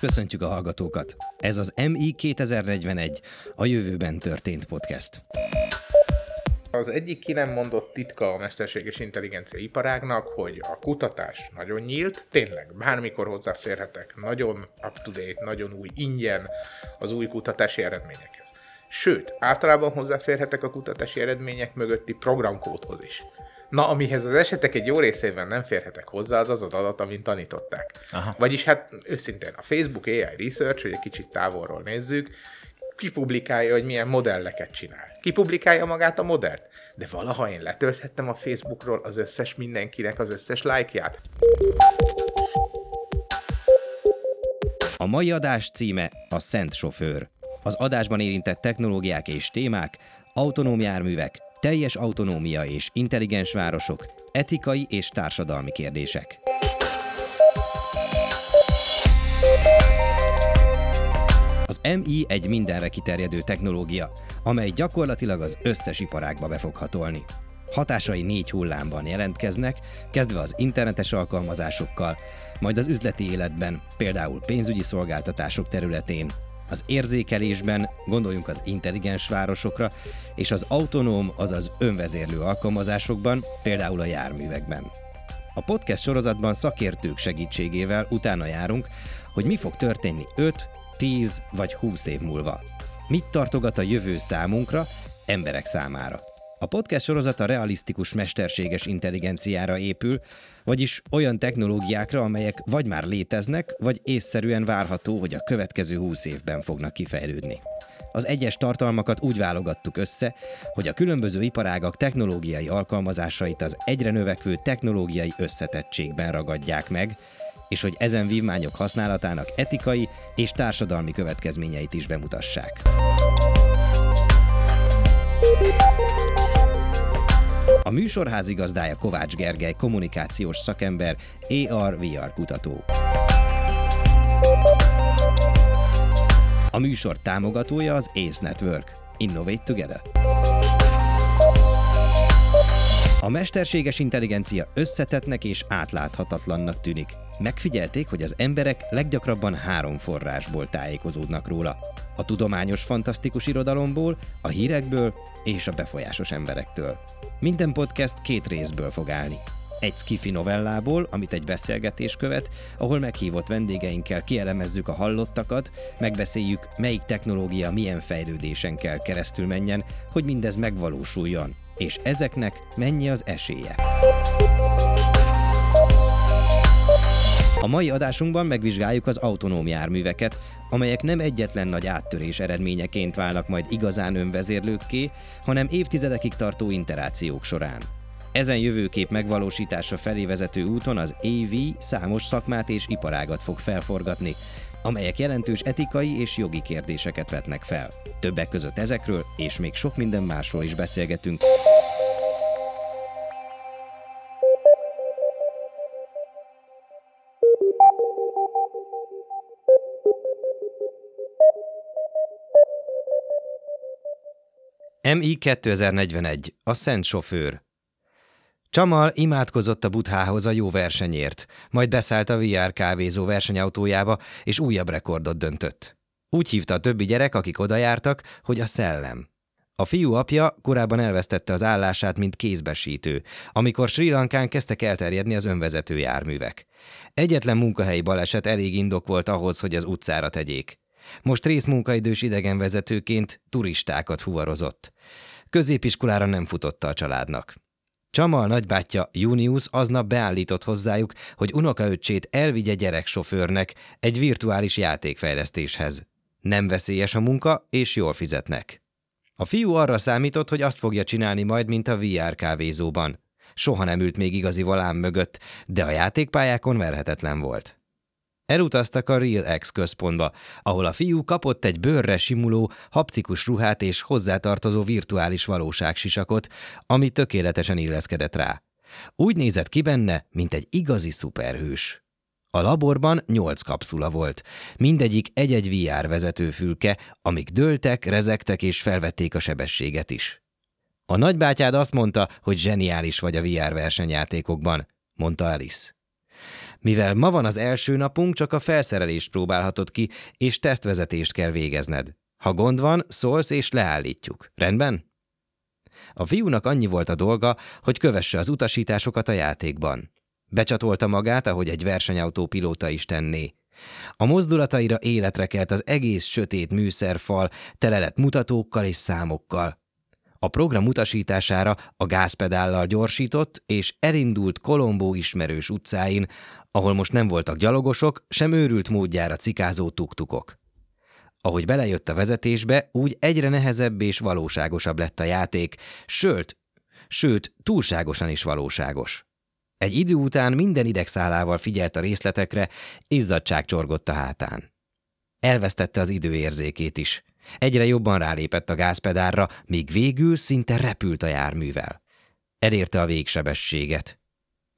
Köszöntjük a hallgatókat! Ez az MI 2041, a jövőben történt podcast. Az egyik ki nem mondott titka a mesterséges intelligencia iparágnak, hogy a kutatás nagyon nyílt, tényleg bármikor hozzáférhetek, nagyon up-to-date, nagyon új, ingyen az új kutatási eredményekhez. Sőt, általában hozzáférhetek a kutatási eredmények mögötti programkódhoz is. Na, amihez az esetek egy jó részében nem férhetek hozzá, az az az adat, amit tanították. Aha. Vagyis hát őszintén a Facebook AI Research, hogy egy kicsit távolról nézzük, kipublikálja, hogy milyen modelleket csinál. Kipublikálja magát a modellt. De valaha én letölthettem a Facebookról az összes mindenkinek az összes lájkját. A mai adás címe a Szent Sofőr. Az adásban érintett technológiák és témák, autonóm járművek, teljes autonómia és intelligens városok, etikai és társadalmi kérdések. Az MI egy mindenre kiterjedő technológia, amely gyakorlatilag az összes iparágba be fog hatolni. Hatásai négy hullámban jelentkeznek, kezdve az internetes alkalmazásokkal, majd az üzleti életben, például pénzügyi szolgáltatások területén, az érzékelésben, gondoljunk az intelligens városokra, és az autonóm, azaz önvezérlő alkalmazásokban, például a járművekben. A podcast sorozatban szakértők segítségével utána járunk, hogy mi fog történni 5, 10 vagy 20 év múlva. Mit tartogat a jövő számunkra, emberek számára. A podcast a realisztikus mesterséges intelligenciára épül, vagyis olyan technológiákra, amelyek vagy már léteznek, vagy észszerűen várható, hogy a következő 20 évben fognak kifejlődni. Az egyes tartalmakat úgy válogattuk össze, hogy a különböző iparágak technológiai alkalmazásait az egyre növekvő technológiai összetettségben ragadják meg, és hogy ezen vívmányok használatának etikai és társadalmi következményeit is bemutassák. A műsor házigazdája Kovács Gergely, kommunikációs szakember, AR-VR kutató. A műsor támogatója az ACE Network. Innovate Together. A mesterséges intelligencia összetetnek és átláthatatlannak tűnik. Megfigyelték, hogy az emberek leggyakrabban három forrásból tájékozódnak róla. A tudományos fantasztikus irodalomból, a hírekből és a befolyásos emberektől. Minden podcast két részből fog állni. Egy skifi novellából, amit egy beszélgetés követ, ahol meghívott vendégeinkkel kielemezzük a hallottakat, megbeszéljük, melyik technológia milyen fejlődésen kell keresztül menjen, hogy mindez megvalósuljon, és ezeknek mennyi az esélye. A mai adásunkban megvizsgáljuk az autonóm járműveket, amelyek nem egyetlen nagy áttörés eredményeként válnak majd igazán önvezérlőkké, hanem évtizedekig tartó interációk során. Ezen jövőkép megvalósítása felé vezető úton az AV számos szakmát és iparágat fog felforgatni, amelyek jelentős etikai és jogi kérdéseket vetnek fel. Többek között ezekről és még sok minden másról is beszélgetünk. MI 2041, a Szent Sofőr. Csamal imádkozott a buthához a jó versenyért, majd beszállt a VR kávézó versenyautójába, és újabb rekordot döntött. Úgy hívta a többi gyerek, akik oda jártak, hogy a szellem. A fiú apja korábban elvesztette az állását, mint kézbesítő, amikor Sri Lankán kezdtek elterjedni az önvezető járművek. Egyetlen munkahelyi baleset elég indok volt ahhoz, hogy az utcára tegyék. Most részmunkaidős idegenvezetőként turistákat fuvarozott. Középiskolára nem futotta a családnak. Csamal nagybátyja Junius aznap beállított hozzájuk, hogy unokaöccsét elvigye gyereksofőrnek egy virtuális játékfejlesztéshez. Nem veszélyes a munka, és jól fizetnek. A fiú arra számított, hogy azt fogja csinálni majd, mint a VR kávézóban. Soha nem ült még igazi volám mögött, de a játékpályákon verhetetlen volt. Elutaztak a Real X központba, ahol a fiú kapott egy bőrre simuló, haptikus ruhát és hozzátartozó virtuális valóságsisakot, ami tökéletesen illeszkedett rá. Úgy nézett ki benne, mint egy igazi szuperhős. A laborban nyolc kapszula volt, mindegyik egy-egy VR vezetőfülke, amik dőltek, rezegtek és felvették a sebességet is. A nagybátyád azt mondta, hogy zseniális vagy a VR versenyjátékokban, mondta Alice. Mivel ma van az első napunk, csak a felszerelést próbálhatod ki, és tesztvezetést kell végezned. Ha gond van, szólsz és leállítjuk. Rendben? A fiúnak annyi volt a dolga, hogy kövesse az utasításokat a játékban. Becsatolta magát, ahogy egy versenyautó pilóta is tenné. A mozdulataira életre kelt az egész sötét műszerfal, tele lett mutatókkal és számokkal. A program utasítására a gázpedállal gyorsított, és elindult Kolombó ismerős utcáin, ahol most nem voltak gyalogosok, sem őrült módjára cikázó tuktukok. Ahogy belejött a vezetésbe, úgy egyre nehezebb és valóságosabb lett a játék, sőt, sőt, túlságosan is valóságos. Egy idő után minden idegszálával figyelt a részletekre, izzadság csorgott a hátán. Elvesztette az időérzékét is. Egyre jobban rálépett a gázpedárra, míg végül szinte repült a járművel. Elérte a végsebességet.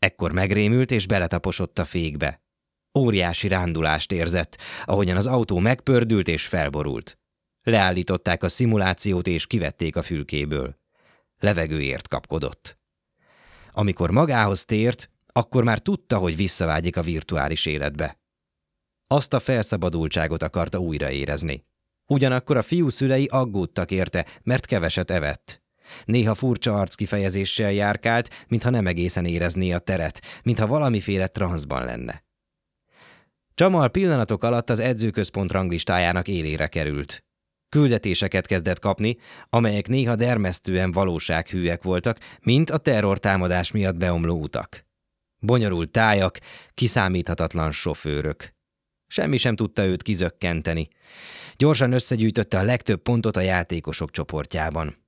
Ekkor megrémült és beletaposott a fékbe. Óriási rándulást érzett, ahogyan az autó megpördült és felborult. Leállították a szimulációt és kivették a fülkéből. Levegőért kapkodott. Amikor magához tért, akkor már tudta, hogy visszavágyik a virtuális életbe. Azt a felszabadultságot akarta újra érezni. Ugyanakkor a fiú szülei aggódtak érte, mert keveset evett. Néha furcsa arckifejezéssel járkált, mintha nem egészen érezné a teret, mintha valamiféle transzban lenne. Csamal pillanatok alatt az edzőközpont ranglistájának élére került. Küldetéseket kezdett kapni, amelyek néha dermesztően valósághűek voltak, mint a terrortámadás miatt beomló utak. Bonyolult tájak, kiszámíthatatlan sofőrök. Semmi sem tudta őt kizökkenteni. Gyorsan összegyűjtötte a legtöbb pontot a játékosok csoportjában.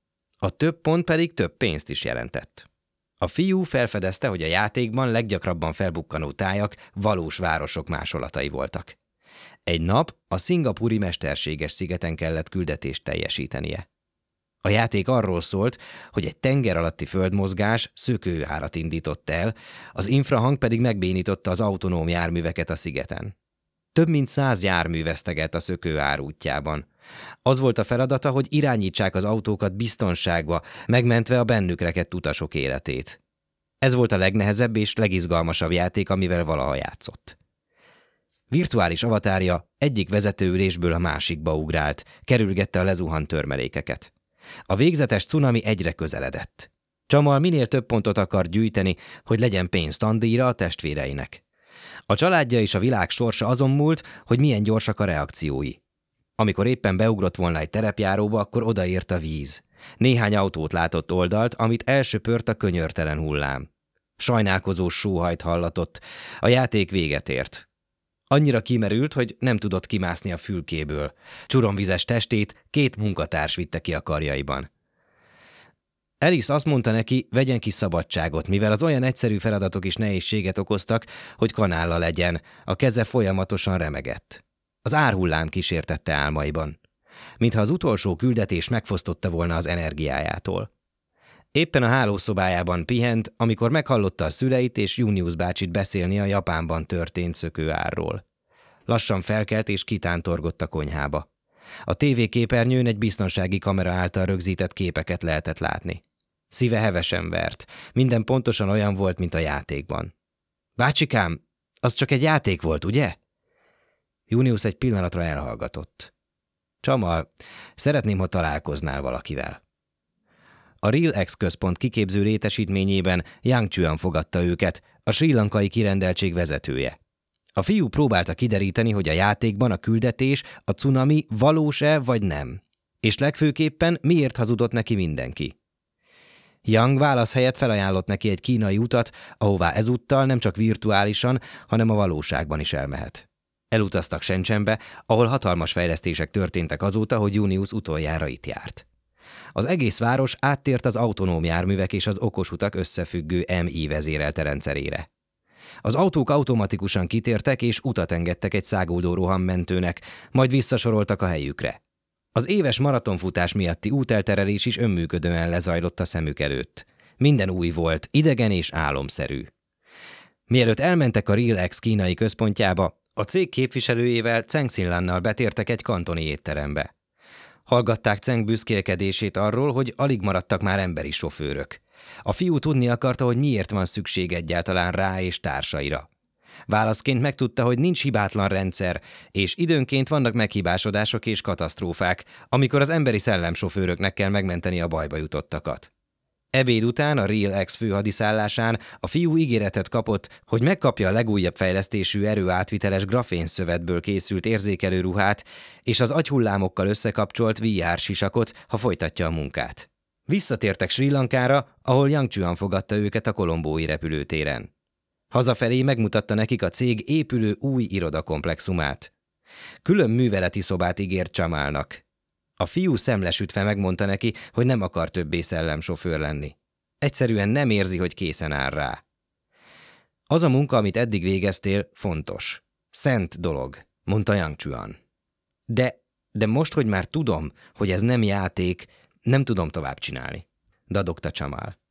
A több pont pedig több pénzt is jelentett. A fiú felfedezte, hogy a játékban leggyakrabban felbukkanó tájak valós városok másolatai voltak. Egy nap a szingapúri mesterséges szigeten kellett küldetést teljesítenie. A játék arról szólt, hogy egy tenger alatti földmozgás szökőárat indított el, az infrahang pedig megbénította az autonóm járműveket a szigeten. Több mint száz jármű vesztegelt a szökőár útjában. Az volt a feladata, hogy irányítsák az autókat biztonságba, megmentve a bennük rekedt utasok életét. Ez volt a legnehezebb és legizgalmasabb játék, amivel valaha játszott. Virtuális avatárja egyik vezetőülésből a másikba ugrált, kerülgette a lezuhant törmelékeket. A végzetes cunami egyre közeledett. Csamal minél több pontot akar gyűjteni, hogy legyen pénz tandíjra a testvéreinek. A családja és a világ sorsa azon múlt, hogy milyen gyorsak a reakciói. Amikor éppen beugrott volna egy terepjáróba, akkor odaért a víz. Néhány autót látott oldalt, amit elsöpört a könyörtelen hullám. Sajnálkozó sóhajt hallatott. A játék véget ért. Annyira kimerült, hogy nem tudott kimászni a fülkéből. Csuromvizes testét két munkatárs vitte ki a karjaiban. Alice azt mondta neki, vegyen ki szabadságot, mivel az olyan egyszerű feladatok is nehézséget okoztak, hogy kanálla legyen, a keze folyamatosan remegett. Az árhullám kísértette álmaiban. Mintha az utolsó küldetés megfosztotta volna az energiájától. Éppen a hálószobájában pihent, amikor meghallotta a szüleit és Junius bácsit beszélni a Japánban történt szökőárról. Lassan felkelt és kitántorgott a konyhába. A TV képernyőn egy biztonsági kamera által rögzített képeket lehetett látni. Szíve hevesen vert. Minden pontosan olyan volt, mint a játékban. Bácsikám, az csak egy játék volt, ugye? Junius egy pillanatra elhallgatott. Csamal, szeretném, ha találkoznál valakivel. A Real X központ kiképző létesítményében Yang Chuan fogadta őket, a sri lankai kirendeltség vezetője. A fiú próbálta kideríteni, hogy a játékban a küldetés, a cunami valós-e vagy nem. És legfőképpen miért hazudott neki mindenki. Yang válasz helyett felajánlott neki egy kínai utat, ahová ezúttal nem csak virtuálisan, hanem a valóságban is elmehet. Elutaztak Sencsenbe, ahol hatalmas fejlesztések történtek azóta, hogy Junius utoljára itt járt. Az egész város áttért az autonóm járművek és az okosutak összefüggő MI vezérelte rendszerére. Az autók automatikusan kitértek és utat engedtek egy száguldó rohammentőnek, majd visszasoroltak a helyükre. Az éves maratonfutás miatti útelterelés is önműködően lezajlott a szemük előtt. Minden új volt, idegen és álomszerű. Mielőtt elmentek a Real X kínai központjába, a cég képviselőjével Ceng Xinlannal betértek egy kantoni étterembe. Hallgatták Ceng büszkélkedését arról, hogy alig maradtak már emberi sofőrök. A fiú tudni akarta, hogy miért van szükség egyáltalán rá és társaira. Válaszként megtudta, hogy nincs hibátlan rendszer, és időnként vannak meghibásodások és katasztrófák, amikor az emberi szellemsofőröknek kell megmenteni a bajba jutottakat. Ebéd után a Real X főhadiszállásán a fiú ígéretet kapott, hogy megkapja a legújabb fejlesztésű erőátviteles grafénszövetből készült érzékelő ruhát és az agyhullámokkal összekapcsolt VR sisakot, ha folytatja a munkát. Visszatértek Sri Lankára, ahol Yang fogadta őket a kolombói repülőtéren. Hazafelé megmutatta nekik a cég épülő új irodakomplexumát. Külön műveleti szobát ígért Csamálnak. A fiú szemlesütve megmondta neki, hogy nem akar többé szellemsofőr lenni. Egyszerűen nem érzi, hogy készen áll rá. Az a munka, amit eddig végeztél, fontos. Szent dolog, mondta Yang Chuan. De, de most, hogy már tudom, hogy ez nem játék, nem tudom tovább csinálni. Dadogta Csamal.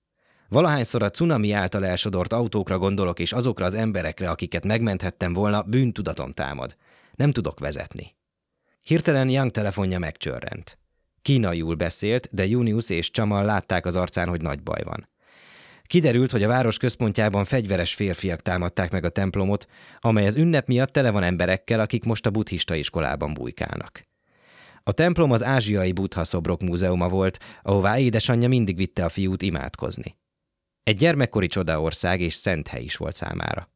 Valahányszor a cunami által elsodort autókra gondolok, és azokra az emberekre, akiket megmenthettem volna, bűntudatom támad. Nem tudok vezetni. Hirtelen Young telefonja megcsörrent. Kínaiul beszélt, de Junius és Csamal látták az arcán, hogy nagy baj van. Kiderült, hogy a város központjában fegyveres férfiak támadták meg a templomot, amely az ünnep miatt tele van emberekkel, akik most a buddhista iskolában bujkálnak. A templom az ázsiai buddha szobrok múzeuma volt, ahová édesanyja mindig vitte a fiút imádkozni. Egy gyermekkori csodaország és szent hely is volt számára.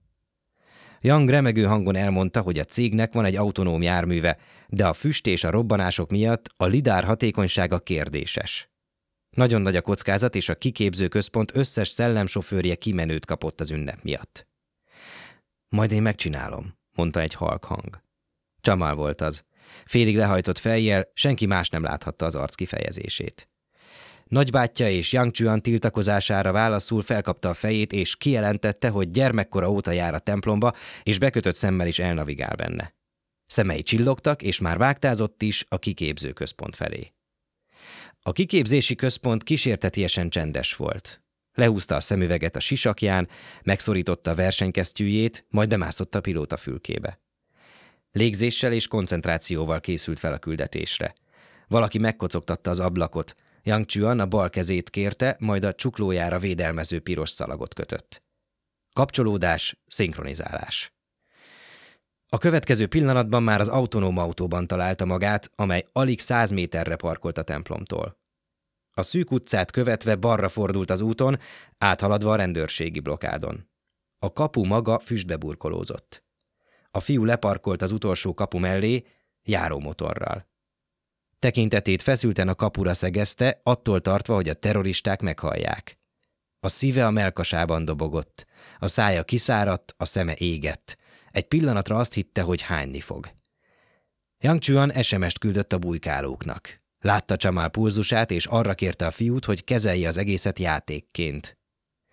Young remegő hangon elmondta, hogy a cégnek van egy autonóm járműve, de a füst és a robbanások miatt a lidár hatékonysága kérdéses. Nagyon nagy a kockázat, és a kiképző központ összes szellemsofőrje kimenőt kapott az ünnep miatt. Majd én megcsinálom, mondta egy halk hang. Csamal volt az. Félig lehajtott fejjel, senki más nem láthatta az arc kifejezését. Nagybátyja és Yang Chuan tiltakozására válaszul felkapta a fejét, és kijelentette, hogy gyermekkora óta jár a templomba, és bekötött szemmel is elnavigál benne. Szemei csillogtak, és már vágtázott is a kiképző központ felé. A kiképzési központ kísértetiesen csendes volt. Lehúzta a szemüveget a sisakján, megszorította a versenykesztyűjét, majd bemászott a pilóta fülkébe. Légzéssel és koncentrációval készült fel a küldetésre. Valaki megkocogtatta az ablakot, Yang Chuan a bal kezét kérte, majd a csuklójára védelmező piros szalagot kötött. Kapcsolódás, szinkronizálás. A következő pillanatban már az autonóm autóban találta magát, amely alig száz méterre parkolt a templomtól. A szűk utcát követve balra fordult az úton, áthaladva a rendőrségi blokádon. A kapu maga füstbe burkolózott. A fiú leparkolt az utolsó kapu mellé, járómotorral. Tekintetét feszülten a kapura szegezte, attól tartva, hogy a terroristák meghallják. A szíve a melkasában dobogott, a szája kiszáradt, a szeme égett. Egy pillanatra azt hitte, hogy hányni fog. Yang Chuan SMS-t küldött a bujkálóknak. Látta Csamál pulzusát, és arra kérte a fiút, hogy kezelje az egészet játékként.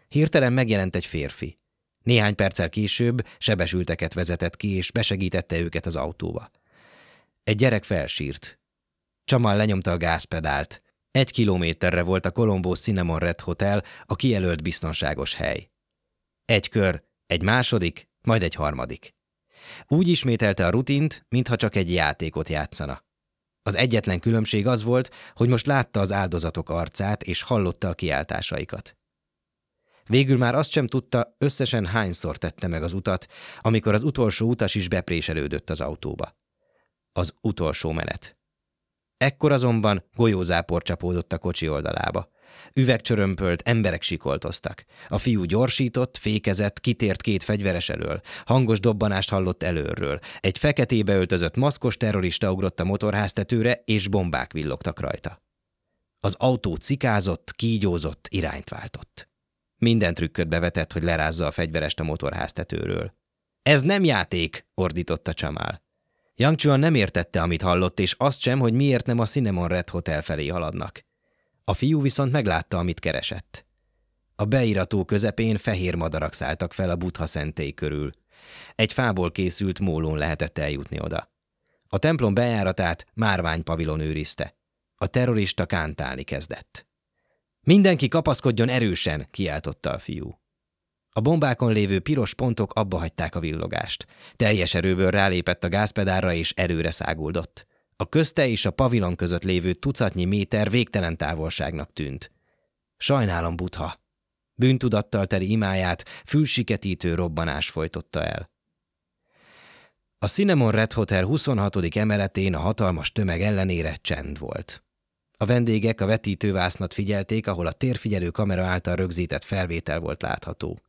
Hirtelen megjelent egy férfi. Néhány perccel később sebesülteket vezetett ki, és besegítette őket az autóba. Egy gyerek felsírt. Csamal lenyomta a gázpedált. Egy kilométerre volt a Colombo Cinnamon Red Hotel, a kijelölt biztonságos hely. Egy kör, egy második, majd egy harmadik. Úgy ismételte a rutint, mintha csak egy játékot játszana. Az egyetlen különbség az volt, hogy most látta az áldozatok arcát, és hallotta a kiáltásaikat. Végül már azt sem tudta, összesen hányszor tette meg az utat, amikor az utolsó utas is bepréselődött az autóba. Az utolsó menet. Ekkor azonban golyózápor csapódott a kocsi oldalába. Üveg csörömpölt, emberek sikoltoztak. A fiú gyorsított, fékezett, kitért két fegyveres elől. Hangos dobbanást hallott előről. Egy feketébe öltözött maszkos terrorista ugrott a motorháztetőre, és bombák villogtak rajta. Az autó cikázott, kígyózott, irányt váltott. Minden trükköt bevetett, hogy lerázza a fegyverest a motorháztetőről. Ez nem játék, ordította Csamál. Yang Chuan nem értette, amit hallott, és azt sem, hogy miért nem a Cinnamon Red Hotel felé haladnak. A fiú viszont meglátta, amit keresett. A beirató közepén fehér madarak szálltak fel a buddha szentély körül. Egy fából készült mólón lehetett eljutni oda. A templom bejáratát márványpavilon őrizte. A terrorista kántálni kezdett. Mindenki kapaszkodjon erősen, kiáltotta a fiú. A bombákon lévő piros pontok abba hagyták a villogást. Teljes erőből rálépett a gázpedálra és erőre száguldott. A közte és a pavilon között lévő tucatnyi méter végtelen távolságnak tűnt. Sajnálom, butha. Bűntudattal teli imáját fülsiketítő robbanás folytotta el. A Cinnamon Red Hotel 26. emeletén a hatalmas tömeg ellenére csend volt. A vendégek a vetítővásznat figyelték, ahol a térfigyelő kamera által rögzített felvétel volt látható.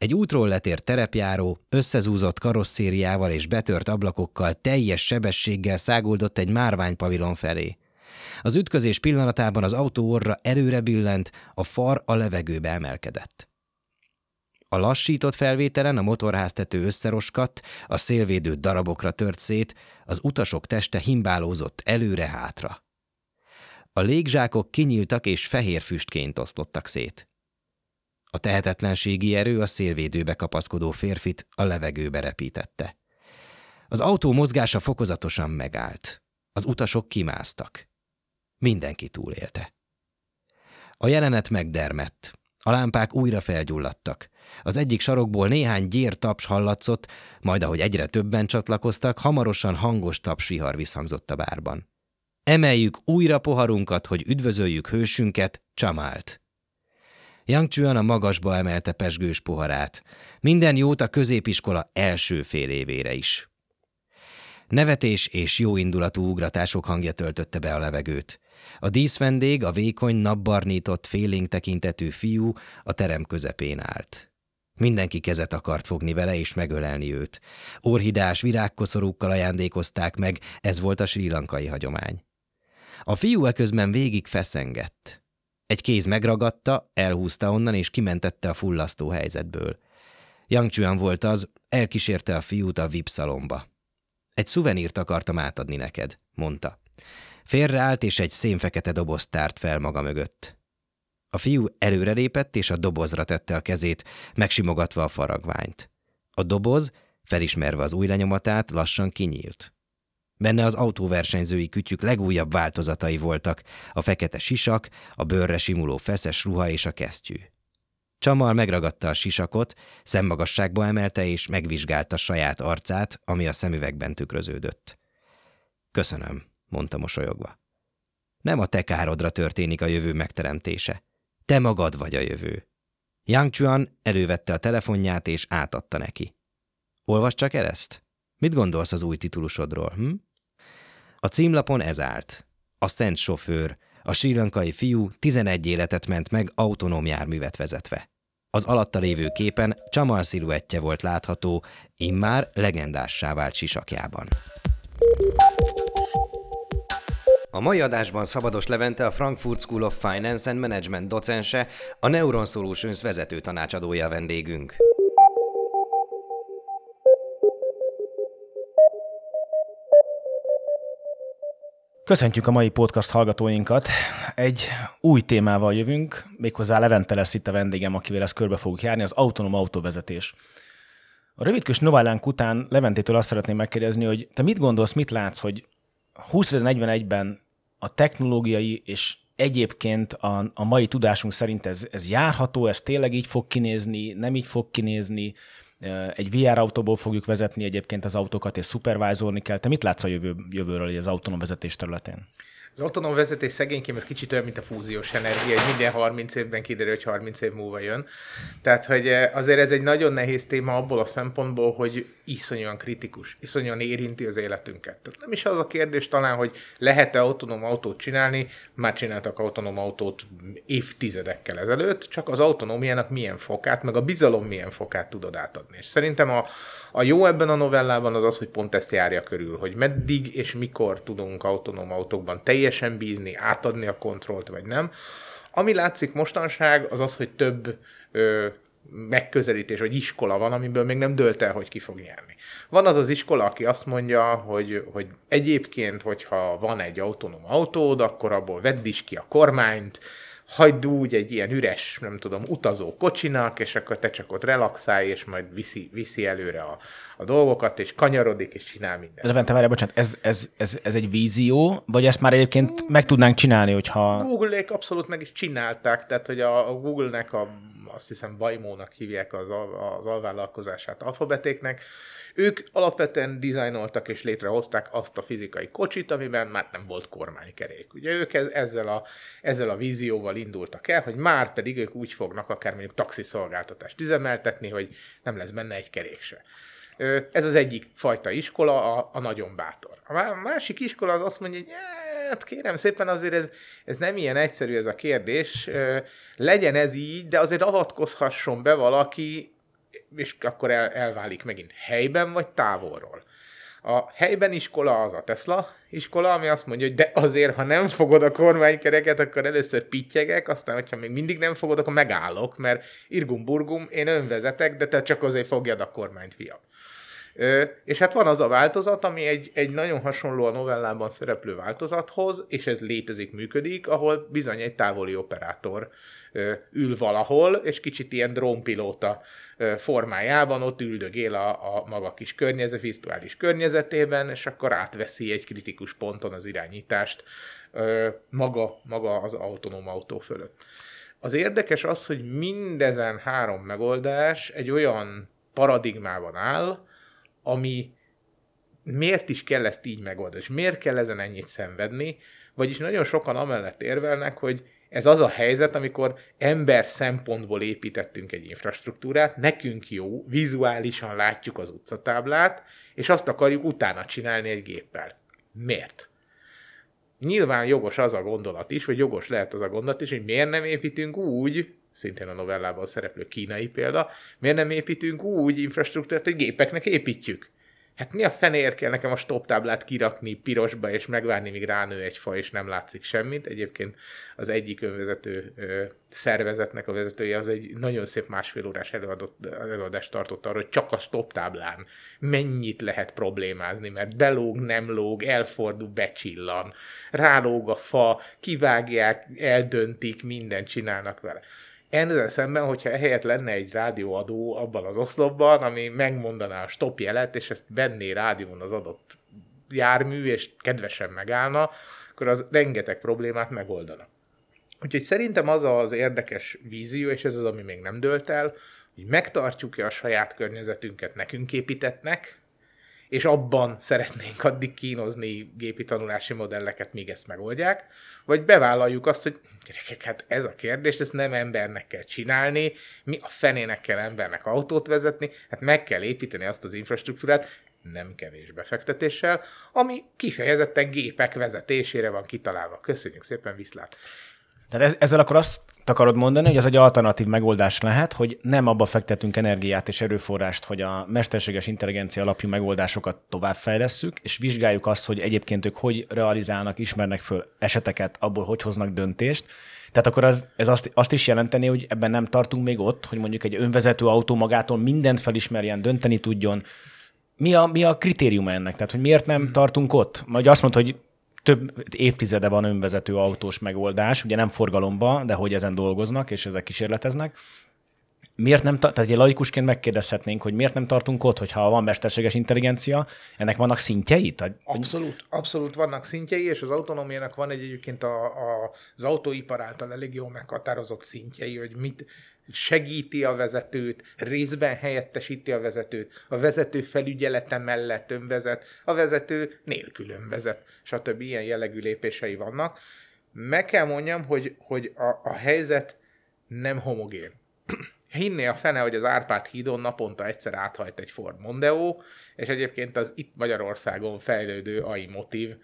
Egy útról letért terepjáró, összezúzott karosszériával és betört ablakokkal teljes sebességgel száguldott egy márványpavilon felé. Az ütközés pillanatában az autó orra előre billent, a far a levegőbe emelkedett. A lassított felvételen a motorháztető összeroskadt, a szélvédő darabokra tört szét, az utasok teste himbálózott előre-hátra. A légzsákok kinyíltak és fehér füstként oszlottak szét. A tehetetlenségi erő a szélvédőbe kapaszkodó férfit a levegőbe repítette. Az autó mozgása fokozatosan megállt. Az utasok kimásztak. Mindenki túlélte. A jelenet megdermett. A lámpák újra felgyulladtak. Az egyik sarokból néhány gyér taps hallatszott, majd ahogy egyre többen csatlakoztak, hamarosan hangos tapsvihar visszhangzott a bárban. Emeljük újra poharunkat, hogy üdvözöljük hősünket, Csamált. Yang Chuan a magasba emelte pesgős poharát. Minden jót a középiskola első fél évére is. Nevetés és jóindulatú ugratások hangja töltötte be a levegőt. A díszvendég, a vékony, napbarnított, félénk tekintetű fiú a terem közepén állt. Mindenki kezet akart fogni vele és megölelni őt. Orhidás virágkoszorúkkal ajándékozták meg, ez volt a sri lankai hagyomány. A fiú eközben végig feszengett. Egy kéz megragadta, elhúzta onnan és kimentette a fullasztó helyzetből. Yang Chuan volt az, elkísérte a fiút a VIP szalomba. Egy szuvenírt akartam átadni neked, mondta. Félreállt, és egy szénfekete doboz tárt fel maga mögött. A fiú előrelépett, és a dobozra tette a kezét, megsimogatva a faragványt. A doboz, felismerve az új lenyomatát, lassan kinyílt. Benne az autóversenyzői kütyük legújabb változatai voltak, a fekete sisak, a bőrre simuló feszes ruha és a kesztyű. Csamal megragadta a sisakot, szemmagasságba emelte és megvizsgálta saját arcát, ami a szemüvegben tükröződött. Köszönöm, mondta mosolyogva. Nem a te károdra történik a jövő megteremtése. Te magad vagy a jövő. Yang Chuan elővette a telefonját és átadta neki. Olvas csak el ezt? Mit gondolsz az új titulusodról, hm? A címlapon ez állt. A szent sofőr, a sri fiú 11 életet ment meg autonóm járművet vezetve. Az alatta lévő képen Csamal sziluettje volt látható, immár legendássá vált sisakjában. A mai adásban Szabados Levente, a Frankfurt School of Finance and Management docense, a Neuron Solutions vezető tanácsadója vendégünk. Köszöntjük a mai podcast hallgatóinkat. Egy új témával jövünk, méghozzá Levente lesz itt a vendégem, akivel ezt körbe fogjuk járni, az autonóm autóvezetés. A rövidkös novellánk után Leventétől azt szeretném megkérdezni, hogy te mit gondolsz, mit látsz, hogy 2041-ben a technológiai és egyébként a, a mai tudásunk szerint ez, ez járható, ez tényleg így fog kinézni, nem így fog kinézni, egy VR autóból fogjuk vezetni egyébként az autókat, és szupervájzolni kell. Te mit látsz a jövő, jövőről az autonóm vezetés területén? Az autonóm vezetés szegénykém, ez kicsit olyan, mint a fúziós energia, hogy minden 30 évben kiderül, hogy 30 év múlva jön. Tehát, hogy eh, azért ez egy nagyon nehéz téma abból a szempontból, hogy iszonyúan kritikus, iszonyúan érinti az életünket. Tehát nem is az a kérdés talán, hogy lehet-e autonóm autót csinálni, már csináltak autonóm autót évtizedekkel ezelőtt, csak az autonómiának milyen fokát, meg a bizalom milyen fokát tudod átadni. És szerintem a, a jó ebben a novellában az az, hogy pont ezt járja körül, hogy meddig és mikor tudunk autonóm autókban teljesen bízni, átadni a kontrollt, vagy nem. Ami látszik mostanság, az az, hogy több ö, megközelítés, vagy iskola van, amiből még nem dölt el, hogy ki fog nyerni. Van az az iskola, aki azt mondja, hogy, hogy egyébként, hogyha van egy autonóm autód, akkor abból vedd is ki a kormányt, hagyd úgy egy ilyen üres, nem tudom, utazó kocsinak, és akkor te csak ott relaxálj, és majd viszi, viszi előre a, a dolgokat, és kanyarodik, és csinál mindent. Levente, várjál, bocsánat, ez, ez, ez, ez egy vízió, vagy ezt már egyébként meg tudnánk csinálni, hogyha... Google-ék abszolút meg is csinálták, tehát hogy a, a Google-nek a azt hiszem Waymo-nak hívják az, al- az alvállalkozását alfabetéknek, ők alapvetően dizájnoltak és létrehozták azt a fizikai kocsit, amiben már nem volt kormánykerék. Ugye ők ez, ezzel, a, ezzel a vízióval indultak el, hogy már pedig ők úgy fognak akár mondjuk taxiszolgáltatást üzemeltetni, hogy nem lesz benne egy kerék se. Ez az egyik fajta iskola, a, a nagyon bátor. A má- másik iskola az azt mondja, hogy hát kérem szépen azért ez, ez nem ilyen egyszerű ez a kérdés, legyen ez így, de azért avatkozhasson be valaki, és akkor el, elválik megint helyben vagy távolról. A helyben iskola az a Tesla iskola, ami azt mondja, hogy de azért, ha nem fogod a kormánykereket, akkor először pittyegek, aztán, hogyha még mindig nem fogod, akkor megállok, mert irgum burgum, én önvezetek, de te csak azért fogjad a kormányt, fiam. Ö, és hát van az a változat, ami egy, egy nagyon hasonló a novellában szereplő változathoz, és ez létezik, működik, ahol bizony egy távoli operátor ö, ül valahol, és kicsit ilyen drónpilóta formájában ott üldögél a, a maga kis környezet, virtuális környezetében, és akkor átveszi egy kritikus ponton az irányítást maga, maga az autonóm autó fölött. Az érdekes az, hogy mindezen három megoldás egy olyan paradigmában áll, ami miért is kell ezt így megoldani, és miért kell ezen ennyit szenvedni, vagyis nagyon sokan amellett érvelnek, hogy ez az a helyzet, amikor ember szempontból építettünk egy infrastruktúrát, nekünk jó, vizuálisan látjuk az utcatáblát, és azt akarjuk utána csinálni egy géppel. Miért? Nyilván jogos az a gondolat is, vagy jogos lehet az a gondolat is, hogy miért nem építünk úgy, szintén a novellában szereplő kínai példa, miért nem építünk úgy infrastruktúrát, hogy gépeknek építjük? Hát mi a fenér kell nekem a stop táblát kirakni pirosba, és megvárni, míg ránő egy fa, és nem látszik semmit. Egyébként az egyik önvezető ö, szervezetnek a vezetője az egy nagyon szép másfél órás előadott, előadást tartott arról, hogy csak a stop táblán mennyit lehet problémázni, mert belóg, nem lóg, elfordul, becsillan, rálóg a fa, kivágják, eldöntik, mindent csinálnak vele. Ezzel szemben, hogyha ehelyett lenne egy rádióadó abban az oszlopban, ami megmondaná a stop jelet, és ezt benné rádión az adott jármű, és kedvesen megállna, akkor az rengeteg problémát megoldana. Úgyhogy szerintem az az érdekes vízió, és ez az, ami még nem dölt el, hogy megtartjuk-e a saját környezetünket nekünk építettnek, és abban szeretnénk addig kínozni gépi tanulási modelleket, míg ezt megoldják, vagy bevállaljuk azt, hogy gyerekek, hát ez a kérdés, ezt nem embernek kell csinálni, mi a fenének kell embernek autót vezetni, hát meg kell építeni azt az infrastruktúrát, nem kevés befektetéssel, ami kifejezetten gépek vezetésére van kitalálva. Köszönjük szépen, viszlát! Tehát ez, ezzel akkor azt akarod mondani, hogy ez egy alternatív megoldás lehet, hogy nem abba fektetünk energiát és erőforrást, hogy a mesterséges intelligencia alapú megoldásokat továbbfejlesszük, és vizsgáljuk azt, hogy egyébként ők hogy realizálnak, ismernek föl eseteket, abból hogy hoznak döntést. Tehát akkor az, ez azt, azt is jelenteni, hogy ebben nem tartunk még ott, hogy mondjuk egy önvezető autó magától mindent felismerjen, dönteni tudjon. Mi a, mi a kritérium ennek? Tehát, hogy miért nem tartunk ott? Vagy azt mondod, hogy több évtizede van önvezető autós megoldás, ugye nem forgalomba, de hogy ezen dolgoznak, és ezek kísérleteznek. Miért nem, tehát egy laikusként megkérdezhetnénk, hogy miért nem tartunk ott, hogyha van mesterséges intelligencia, ennek vannak szintjei? Tehát, Abszolút, abszolút vannak szintjei, és az autonómiának van egy egyébként a, a, az autóipar által elég jól meghatározott szintjei, hogy mit segíti a vezetőt, részben helyettesíti a vezetőt, a vezető felügyelete mellett önvezet, a vezető nélkül önvezet, stb. ilyen jellegű lépései vannak. Meg kell mondjam, hogy, hogy a, a helyzet nem homogén. Hinné a fene, hogy az Árpád hídon naponta egyszer áthajt egy Ford Mondeo, és egyébként az itt Magyarországon fejlődő AI motív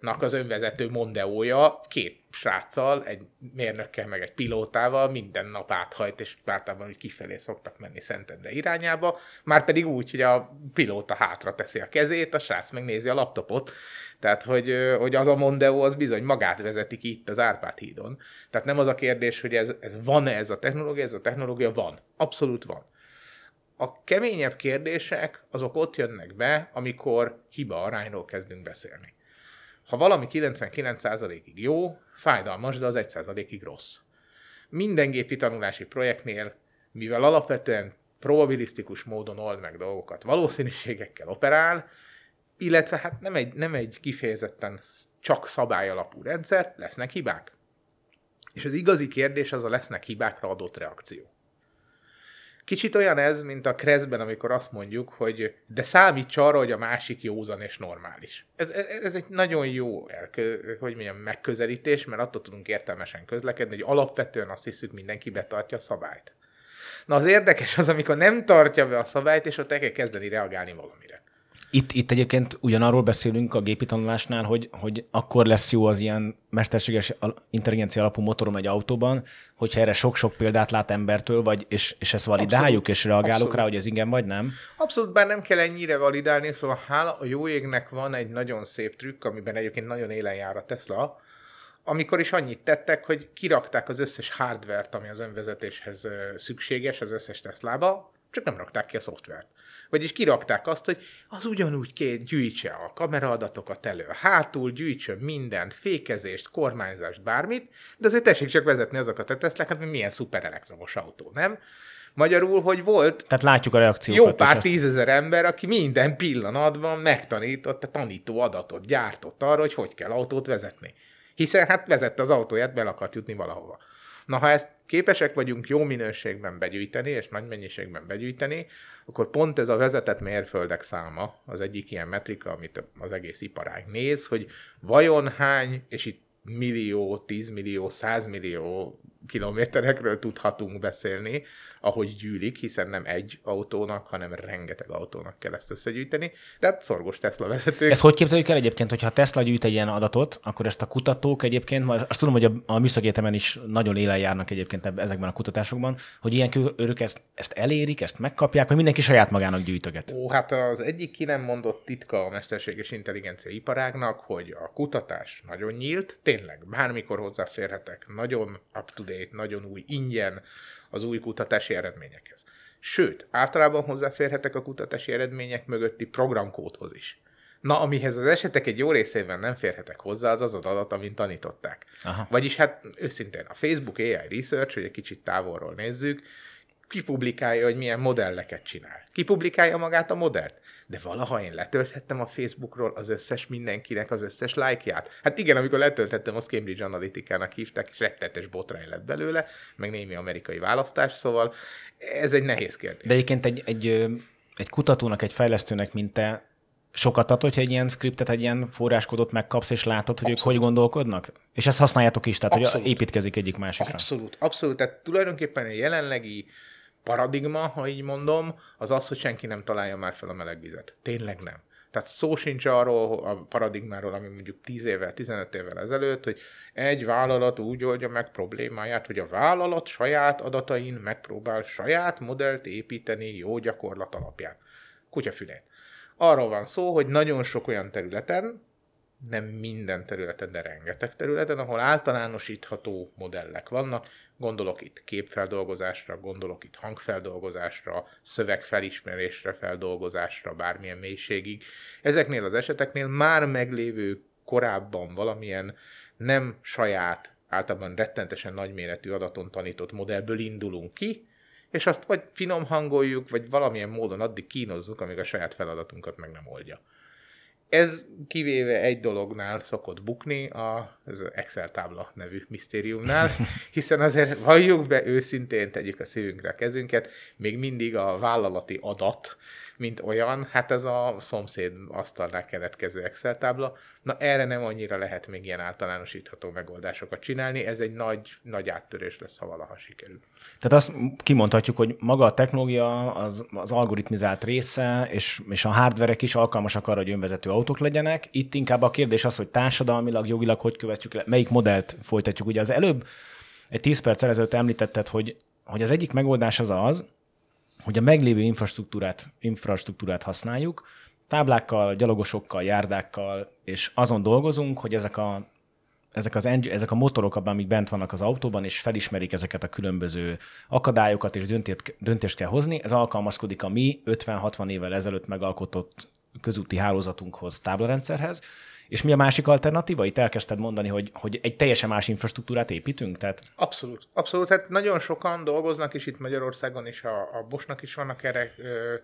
nak az önvezető Mondeója két sráccal, egy mérnökkel, meg egy pilótával minden nap áthajt, és általában úgy kifelé szoktak menni Szentendre irányába, már pedig úgy, hogy a pilóta hátra teszi a kezét, a srác megnézi a laptopot, tehát hogy, hogy az a Mondeo az bizony magát vezetik itt az Árpád hídon. Tehát nem az a kérdés, hogy ez, ez van-e ez a technológia, ez a technológia van. Abszolút van. A keményebb kérdések azok ott jönnek be, amikor hiba arányról kezdünk beszélni. Ha valami 99%-ig jó, fájdalmas, de az 1%-ig rossz. Minden gépi tanulási projektnél, mivel alapvetően probabilisztikus módon old meg dolgokat, valószínűségekkel operál, illetve hát nem egy, nem egy kifejezetten csak szabály alapú rendszer, lesznek hibák. És az igazi kérdés az a lesznek hibákra adott reakció. Kicsit olyan ez, mint a kreszben, amikor azt mondjuk, hogy de számíts arra, hogy a másik józan és normális. Ez, ez, ez egy nagyon jó elkö, hogy mondjam, megközelítés, mert attól tudunk értelmesen közlekedni, hogy alapvetően azt hiszük, mindenki betartja a szabályt. Na az érdekes az, amikor nem tartja be a szabályt, és ott el kell kezdeni reagálni valamire. Itt, itt egyébként ugyanarról beszélünk a gépi tanulásnál, hogy, hogy akkor lesz jó az ilyen mesterséges intelligencia alapú motorom egy autóban, hogyha erre sok-sok példát lát embertől, vagy, és, és ezt validáljuk, Abszolút. és reagálok Abszolút. rá, hogy ez igen vagy nem? Abszolút, bár nem kell ennyire validálni, szóval hála a jó égnek van egy nagyon szép trükk, amiben egyébként nagyon élen jár a Tesla, amikor is annyit tettek, hogy kirakták az összes hardvert, ami az önvezetéshez szükséges, az összes Teslába, csak nem rakták ki a szoftvert. Vagyis kirakták azt, hogy az ugyanúgy két gyűjtse a kameraadatokat elő, hátul gyűjtsön mindent, fékezést, kormányzást, bármit, de azért tessék csak vezetni azokat a Teslákat, hogy milyen szuper elektromos autó, nem? Magyarul, hogy volt Tehát látjuk a reakciókat. Jó pár tízezer ember, aki minden pillanatban megtanított, a tanító adatot gyártott arra, hogy hogy kell autót vezetni. Hiszen hát vezette az autóját, be akart jutni valahova. Na, ha ezt képesek vagyunk jó minőségben begyűjteni, és nagy mennyiségben begyűjteni, akkor pont ez a vezetett mérföldek száma az egyik ilyen metrika, amit az egész iparág néz, hogy vajon hány, és itt millió, tízmillió, százmillió kilométerekről tudhatunk beszélni, ahogy gyűlik, hiszen nem egy autónak, hanem rengeteg autónak kell ezt összegyűjteni. De hát szorgos Tesla vezetők. Ezt hogy képzeljük el egyébként, hogyha Tesla gyűjt egy ilyen adatot, akkor ezt a kutatók egyébként, azt tudom, hogy a, a műszakegyetemen is nagyon élen járnak egyébként ezekben a kutatásokban, hogy ilyen őrök ezt, ezt elérik, ezt megkapják, vagy mindenki saját magának gyűjtöget. Ó, hát az egyik ki nem mondott titka a mesterséges intelligencia iparágnak, hogy a kutatás nagyon nyílt, tényleg bármikor hozzáférhetek, nagyon up-to-date, nagyon új, ingyen, az új kutatási eredményekhez. Sőt, általában hozzáférhetek a kutatási eredmények mögötti programkódhoz is. Na, amihez az esetek egy jó részében nem férhetek hozzá, az az az adat, amint tanították. Aha. Vagyis hát őszintén a Facebook AI Research, hogy egy kicsit távolról nézzük, kipublikálja, hogy milyen modelleket csinál. Kipublikálja magát a modellt. De valaha én letölthettem a Facebookról az összes mindenkinek az összes lájkját. Hát igen, amikor letöltettem, az Cambridge Analytica-nak hívták, és rettetes botrány lett belőle, meg némi amerikai választás, szóval ez egy nehéz kérdés. De egyébként egy, egy, egy kutatónak, egy fejlesztőnek, mint te, sokat ad, hogyha egy ilyen skriptet, egy ilyen forráskodot megkapsz, és látod, hogy abszolút. ők hogy gondolkodnak? És ezt használjátok is, tehát abszolút. hogy építkezik egyik másikra. Abszolút, abszolút. Tehát tulajdonképpen a jelenlegi paradigma, ha így mondom, az az, hogy senki nem találja már fel a meleg vizet. Tényleg nem. Tehát szó sincs arról a paradigmáról, ami mondjuk 10 évvel, 15 évvel ezelőtt, hogy egy vállalat úgy oldja meg problémáját, hogy a vállalat saját adatain megpróbál saját modellt építeni jó gyakorlat alapján. Kutyafülét. Arról van szó, hogy nagyon sok olyan területen, nem minden területen, de rengeteg területen, ahol általánosítható modellek vannak, Gondolok itt képfeldolgozásra, gondolok itt hangfeldolgozásra, szövegfelismerésre, feldolgozásra, bármilyen mélységig. Ezeknél az eseteknél már meglévő korábban valamilyen nem saját, általában rettentesen nagyméretű adaton tanított modellből indulunk ki, és azt vagy finom hangoljuk, vagy valamilyen módon addig kínozzuk, amíg a saját feladatunkat meg nem oldja. Ez kivéve egy dolognál szokott bukni, a, az Excel tábla nevű misztériumnál, hiszen azért valljuk be őszintén, tegyük a szívünkre a kezünket, még mindig a vállalati adat, mint olyan, hát ez a szomszéd asztalnál keletkező Excel tábla. Na erre nem annyira lehet még ilyen általánosítható megoldásokat csinálni, ez egy nagy, nagy áttörés lesz, ha valaha sikerül. Tehát azt kimondhatjuk, hogy maga a technológia az, az algoritmizált része, és, és a hardverek is alkalmasak arra, hogy önvezető autók legyenek. Itt inkább a kérdés az, hogy társadalmilag, jogilag hogy követjük le, melyik modellt folytatjuk. Ugye az előbb egy 10 perc ezelőtt említetted, hogy, hogy az egyik megoldás az az, hogy a meglévő infrastruktúrát, infrastruktúrát használjuk, táblákkal, gyalogosokkal, járdákkal, és azon dolgozunk, hogy ezek a, ezek, az ezek a motorok, abban, amik bent vannak az autóban, és felismerik ezeket a különböző akadályokat, és döntést, döntést kell hozni. Ez alkalmazkodik a mi 50-60 évvel ezelőtt megalkotott közúti hálózatunkhoz, táblarendszerhez, és mi a másik alternatíva? Itt elkezdted mondani, hogy, hogy egy teljesen más infrastruktúrát építünk? Tehát... Abszolút. Abszolút. Hát nagyon sokan dolgoznak is itt Magyarországon, és a, a Bosnak is vannak erre ö,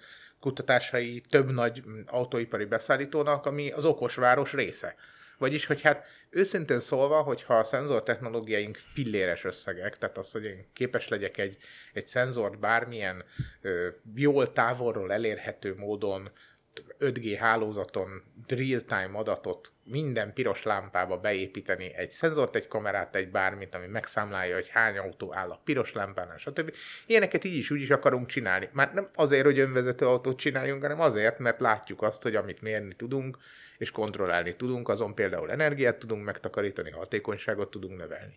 kutatásai több nagy autóipari beszállítónak, ami az okos város része. Vagyis, hogy hát őszintén szólva, hogyha a szenzor technológiáink filléres összegek, tehát az, hogy én képes legyek egy, egy szenzort bármilyen ö, jól távolról elérhető módon 5G hálózaton real-time adatot minden piros lámpába beépíteni, egy szenzort, egy kamerát, egy bármit, ami megszámlálja, hogy hány autó áll a piros lámpánál, stb. Ilyeneket így is úgy is akarunk csinálni. Már nem azért, hogy önvezető autót csináljunk, hanem azért, mert látjuk azt, hogy amit mérni tudunk, és kontrollálni tudunk, azon például energiát tudunk megtakarítani, hatékonyságot tudunk növelni.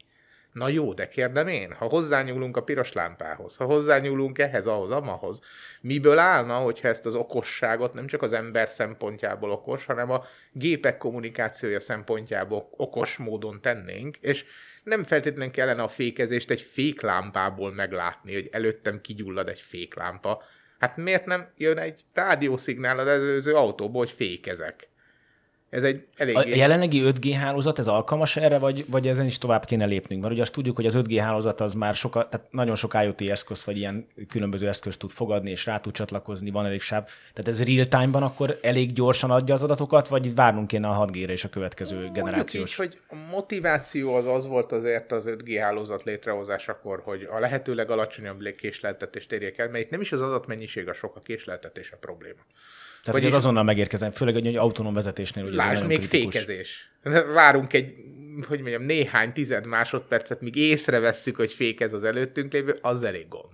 Na jó, de kérdem én, ha hozzányúlunk a piros lámpához, ha hozzányúlunk ehhez, ahhoz, amahoz, miből állna, hogyha ezt az okosságot nem csak az ember szempontjából okos, hanem a gépek kommunikációja szempontjából okos módon tennénk, és nem feltétlenül kellene a fékezést egy féklámpából meglátni, hogy előttem kigyullad egy féklámpa. Hát miért nem jön egy rádiószignál az előző autóból, hogy fékezek? Ez egy elég... A jelenlegi 5G hálózat, ez alkalmas erre, vagy, vagy ezen is tovább kéne lépnünk? Mert ugye azt tudjuk, hogy az 5G hálózat az már soka, tehát nagyon sok IoT eszköz, vagy ilyen különböző eszközt tud fogadni, és rá tud csatlakozni, van elég sáv. Tehát ez real-time-ban akkor elég gyorsan adja az adatokat, vagy várnunk kéne a 6G-re és a következő Mondjuk generációs? Így, hogy a motiváció az az volt azért az 5G hálózat létrehozásakor, hogy a lehető legalacsonyabb késleltetést érjék el, mert itt nem is az adatmennyiség a sok, a késleltetés a probléma. Tehát, hogy az azonnal megérkezem, főleg egy autonóm vezetésnél. Ugye Lásd, még kritikus. fékezés. Várunk egy, hogy mondjam, néhány tized másodpercet, míg észrevesszük, hogy fékez az előttünk lévő, az elég gond.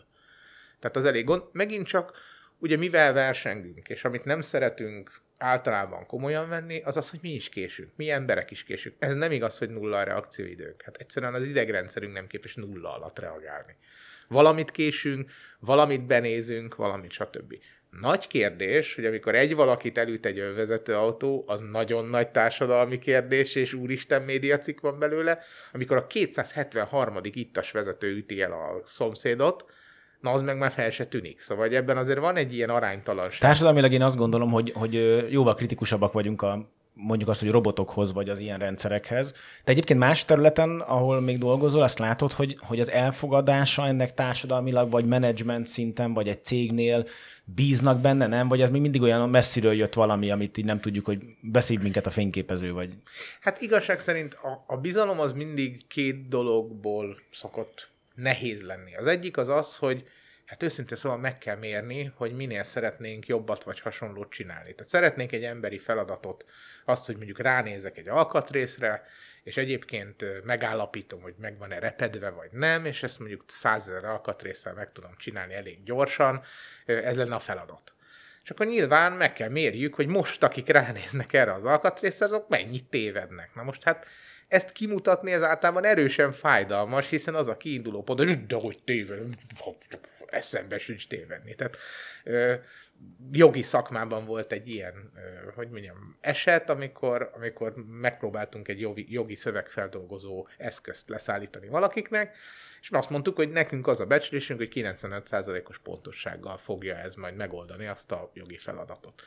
Tehát az elég gond. Megint csak, ugye mivel versengünk, és amit nem szeretünk általában komolyan venni, az az, hogy mi is késünk, mi emberek is késünk. Ez nem igaz, hogy nulla a reakcióidők. Hát egyszerűen az idegrendszerünk nem képes nulla alatt reagálni. Valamit késünk, valamit benézünk, valamit stb. Nagy kérdés, hogy amikor egy valakit elüt egy önvezető autó, az nagyon nagy társadalmi kérdés, és úristen médiacik van belőle. Amikor a 273. ittas vezető üti el a szomszédot, na az meg már fel se tűnik. Szóval ebben azért van egy ilyen aránytalanság. Társadalmilag én azt gondolom, hogy, hogy jóval kritikusabbak vagyunk a mondjuk azt, hogy robotokhoz, vagy az ilyen rendszerekhez. Te egyébként más területen, ahol még dolgozol, azt látod, hogy, hogy az elfogadása ennek társadalmilag, vagy menedzsment szinten, vagy egy cégnél bíznak benne, nem? Vagy ez még mindig olyan messziről jött valami, amit így nem tudjuk, hogy beszél minket a fényképező, vagy... Hát igazság szerint a, a bizalom az mindig két dologból szokott nehéz lenni. Az egyik az az, hogy hát őszintén szóval meg kell mérni, hogy minél szeretnénk jobbat vagy hasonlót csinálni. Tehát szeretnénk egy emberi feladatot, azt, hogy mondjuk ránézek egy alkatrészre, és egyébként megállapítom, hogy meg van-e repedve, vagy nem, és ezt mondjuk százezer alkatrészsel meg tudom csinálni elég gyorsan, ez lenne a feladat. És akkor nyilván meg kell mérjük, hogy most, akik ránéznek erre az alkatrészre, azok mennyit tévednek. Na most hát ezt kimutatni ez általában erősen fájdalmas, hiszen az a kiinduló pont, hogy de hogy téved, eszembe sincs tévedni. Tehát jogi szakmában volt egy ilyen, hogy mondjam, eset, amikor, amikor megpróbáltunk egy jogi, jogi szövegfeldolgozó eszközt leszállítani valakiknek, és azt mondtuk, hogy nekünk az a becslésünk, hogy 95%-os pontossággal fogja ez majd megoldani azt a jogi feladatot.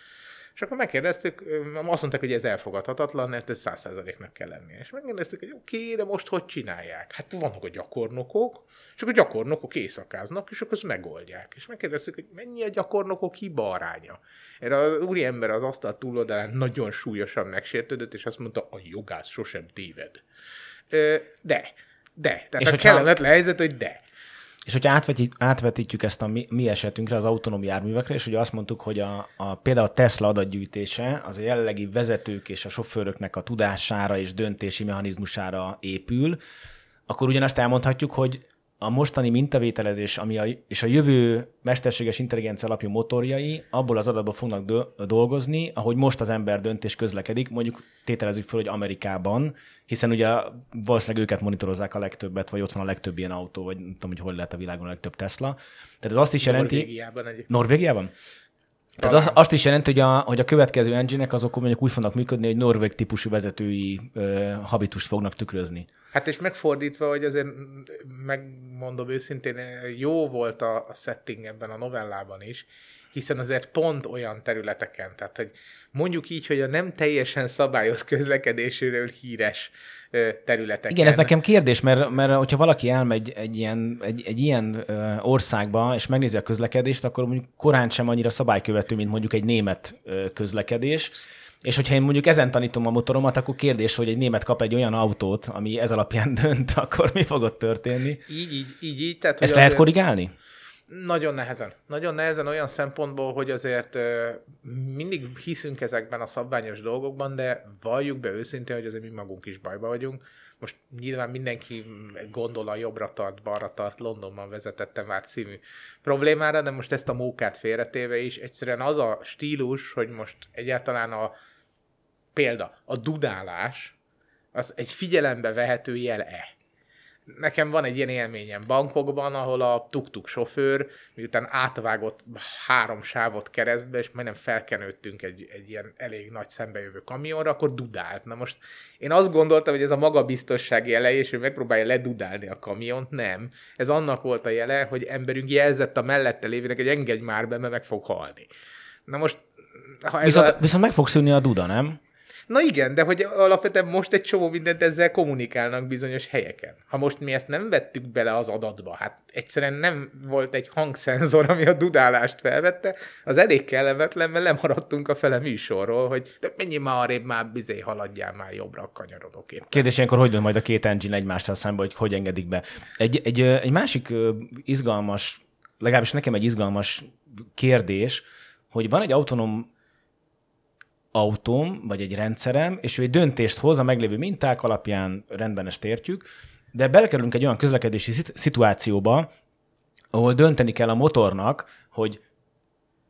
És akkor megkérdeztük, azt mondták, hogy ez elfogadhatatlan, mert ez 100%-nak kell lennie. És megkérdeztük, hogy oké, okay, de most hogy csinálják? Hát vannak a gyakornokok, és akkor a gyakornokok éjszakáznak, és akkor ezt megoldják. És megkérdeztük, hogy mennyi a gyakornokok hiba aránya. Erre az úriember az asztal túloldalán nagyon súlyosan megsértődött, és azt mondta, a jogász sosem téved. De, de. Tehát és a kellemetlen helyzet, hogy de. És hogyha átvetít, átvetítjük ezt a mi, mi esetünkre, az autonóm járművekre, és ugye azt mondtuk, hogy a, a, például a Tesla adatgyűjtése az a jelenlegi vezetők és a sofőröknek a tudására és döntési mechanizmusára épül, akkor ugyanazt elmondhatjuk, hogy a mostani mintavételezés ami a, és a jövő mesterséges intelligencia alapú motorjai abból az adatból fognak do- dolgozni, ahogy most az ember döntés közlekedik, mondjuk tételezzük fel, hogy Amerikában, hiszen ugye valószínűleg őket monitorozzák a legtöbbet, vagy ott van a legtöbb ilyen autó, vagy nem tudom, hogy hol lehet a világon a legtöbb Tesla. Tehát ez azt is jelenti... Norvégiában egyébként. Norvégiában? Tehát az, azt is jelenti, hogy a, hogy a következő engine azok mondjuk úgy fognak működni, hogy norvég típusú vezetői ö, habitust fognak tükrözni. Hát és megfordítva, hogy azért megmondom őszintén, jó volt a, setting ebben a novellában is, hiszen azért pont olyan területeken, tehát hogy mondjuk így, hogy a nem teljesen szabályos közlekedéséről híres területeken. Igen, ez nekem kérdés, mert, mert hogyha valaki elmegy egy ilyen, egy, egy ilyen országba, és megnézi a közlekedést, akkor mondjuk korán sem annyira szabálykövető, mint mondjuk egy német közlekedés, És hogyha én mondjuk ezen tanítom a motoromat, akkor kérdés, hogy egy német kap egy olyan autót, ami ez alapján dönt, akkor mi fog ott történni? Így, így, így, így. Tehát, Ezt lehet korrigálni? Nagyon nehezen. Nagyon nehezen olyan szempontból, hogy azért mindig hiszünk ezekben a szabványos dolgokban, de valljuk be őszintén, hogy azért mi magunk is bajba vagyunk. Most nyilván mindenki gondol a jobbra tart, balra tart, Londonban vezetettem már című problémára, de most ezt a mókát félretéve is, egyszerűen az a stílus, hogy most egyáltalán a példa, a dudálás, az egy figyelembe vehető jel-e nekem van egy ilyen élményem bankokban, ahol a tuk-tuk sofőr, miután átvágott három sávot keresztbe, és majdnem felkenődtünk egy, egy ilyen elég nagy szembejövő kamionra, akkor dudált. Na most én azt gondoltam, hogy ez a magabiztosság jele, és ő megpróbálja ledudálni a kamiont, nem. Ez annak volt a jele, hogy emberünk jelzett a mellette lévének, hogy engedj már be, mert meg fog halni. Na most... Ha ez viszont, a... viszont meg fog szűnni a duda, nem? Na igen, de hogy alapvetően most egy csomó mindent ezzel kommunikálnak bizonyos helyeken. Ha most mi ezt nem vettük bele az adatba, hát egyszerűen nem volt egy hangszenzor, ami a dudálást felvette, az elég kellemetlen, mert lemaradtunk a fele műsorról, hogy de mennyi már arrébb már bizé haladjál már jobbra, kanyarodok én. Kérdés ilyenkor, hogy majd a két engine egymással szembe, hogy hogy engedik be. Egy, egy, egy másik izgalmas, legalábbis nekem egy izgalmas kérdés, hogy van egy autonóm autóm, vagy egy rendszerem, és ő egy döntést hoz a meglévő minták alapján, rendben ezt értjük, de belekerülünk egy olyan közlekedési szituációba, ahol dönteni kell a motornak, hogy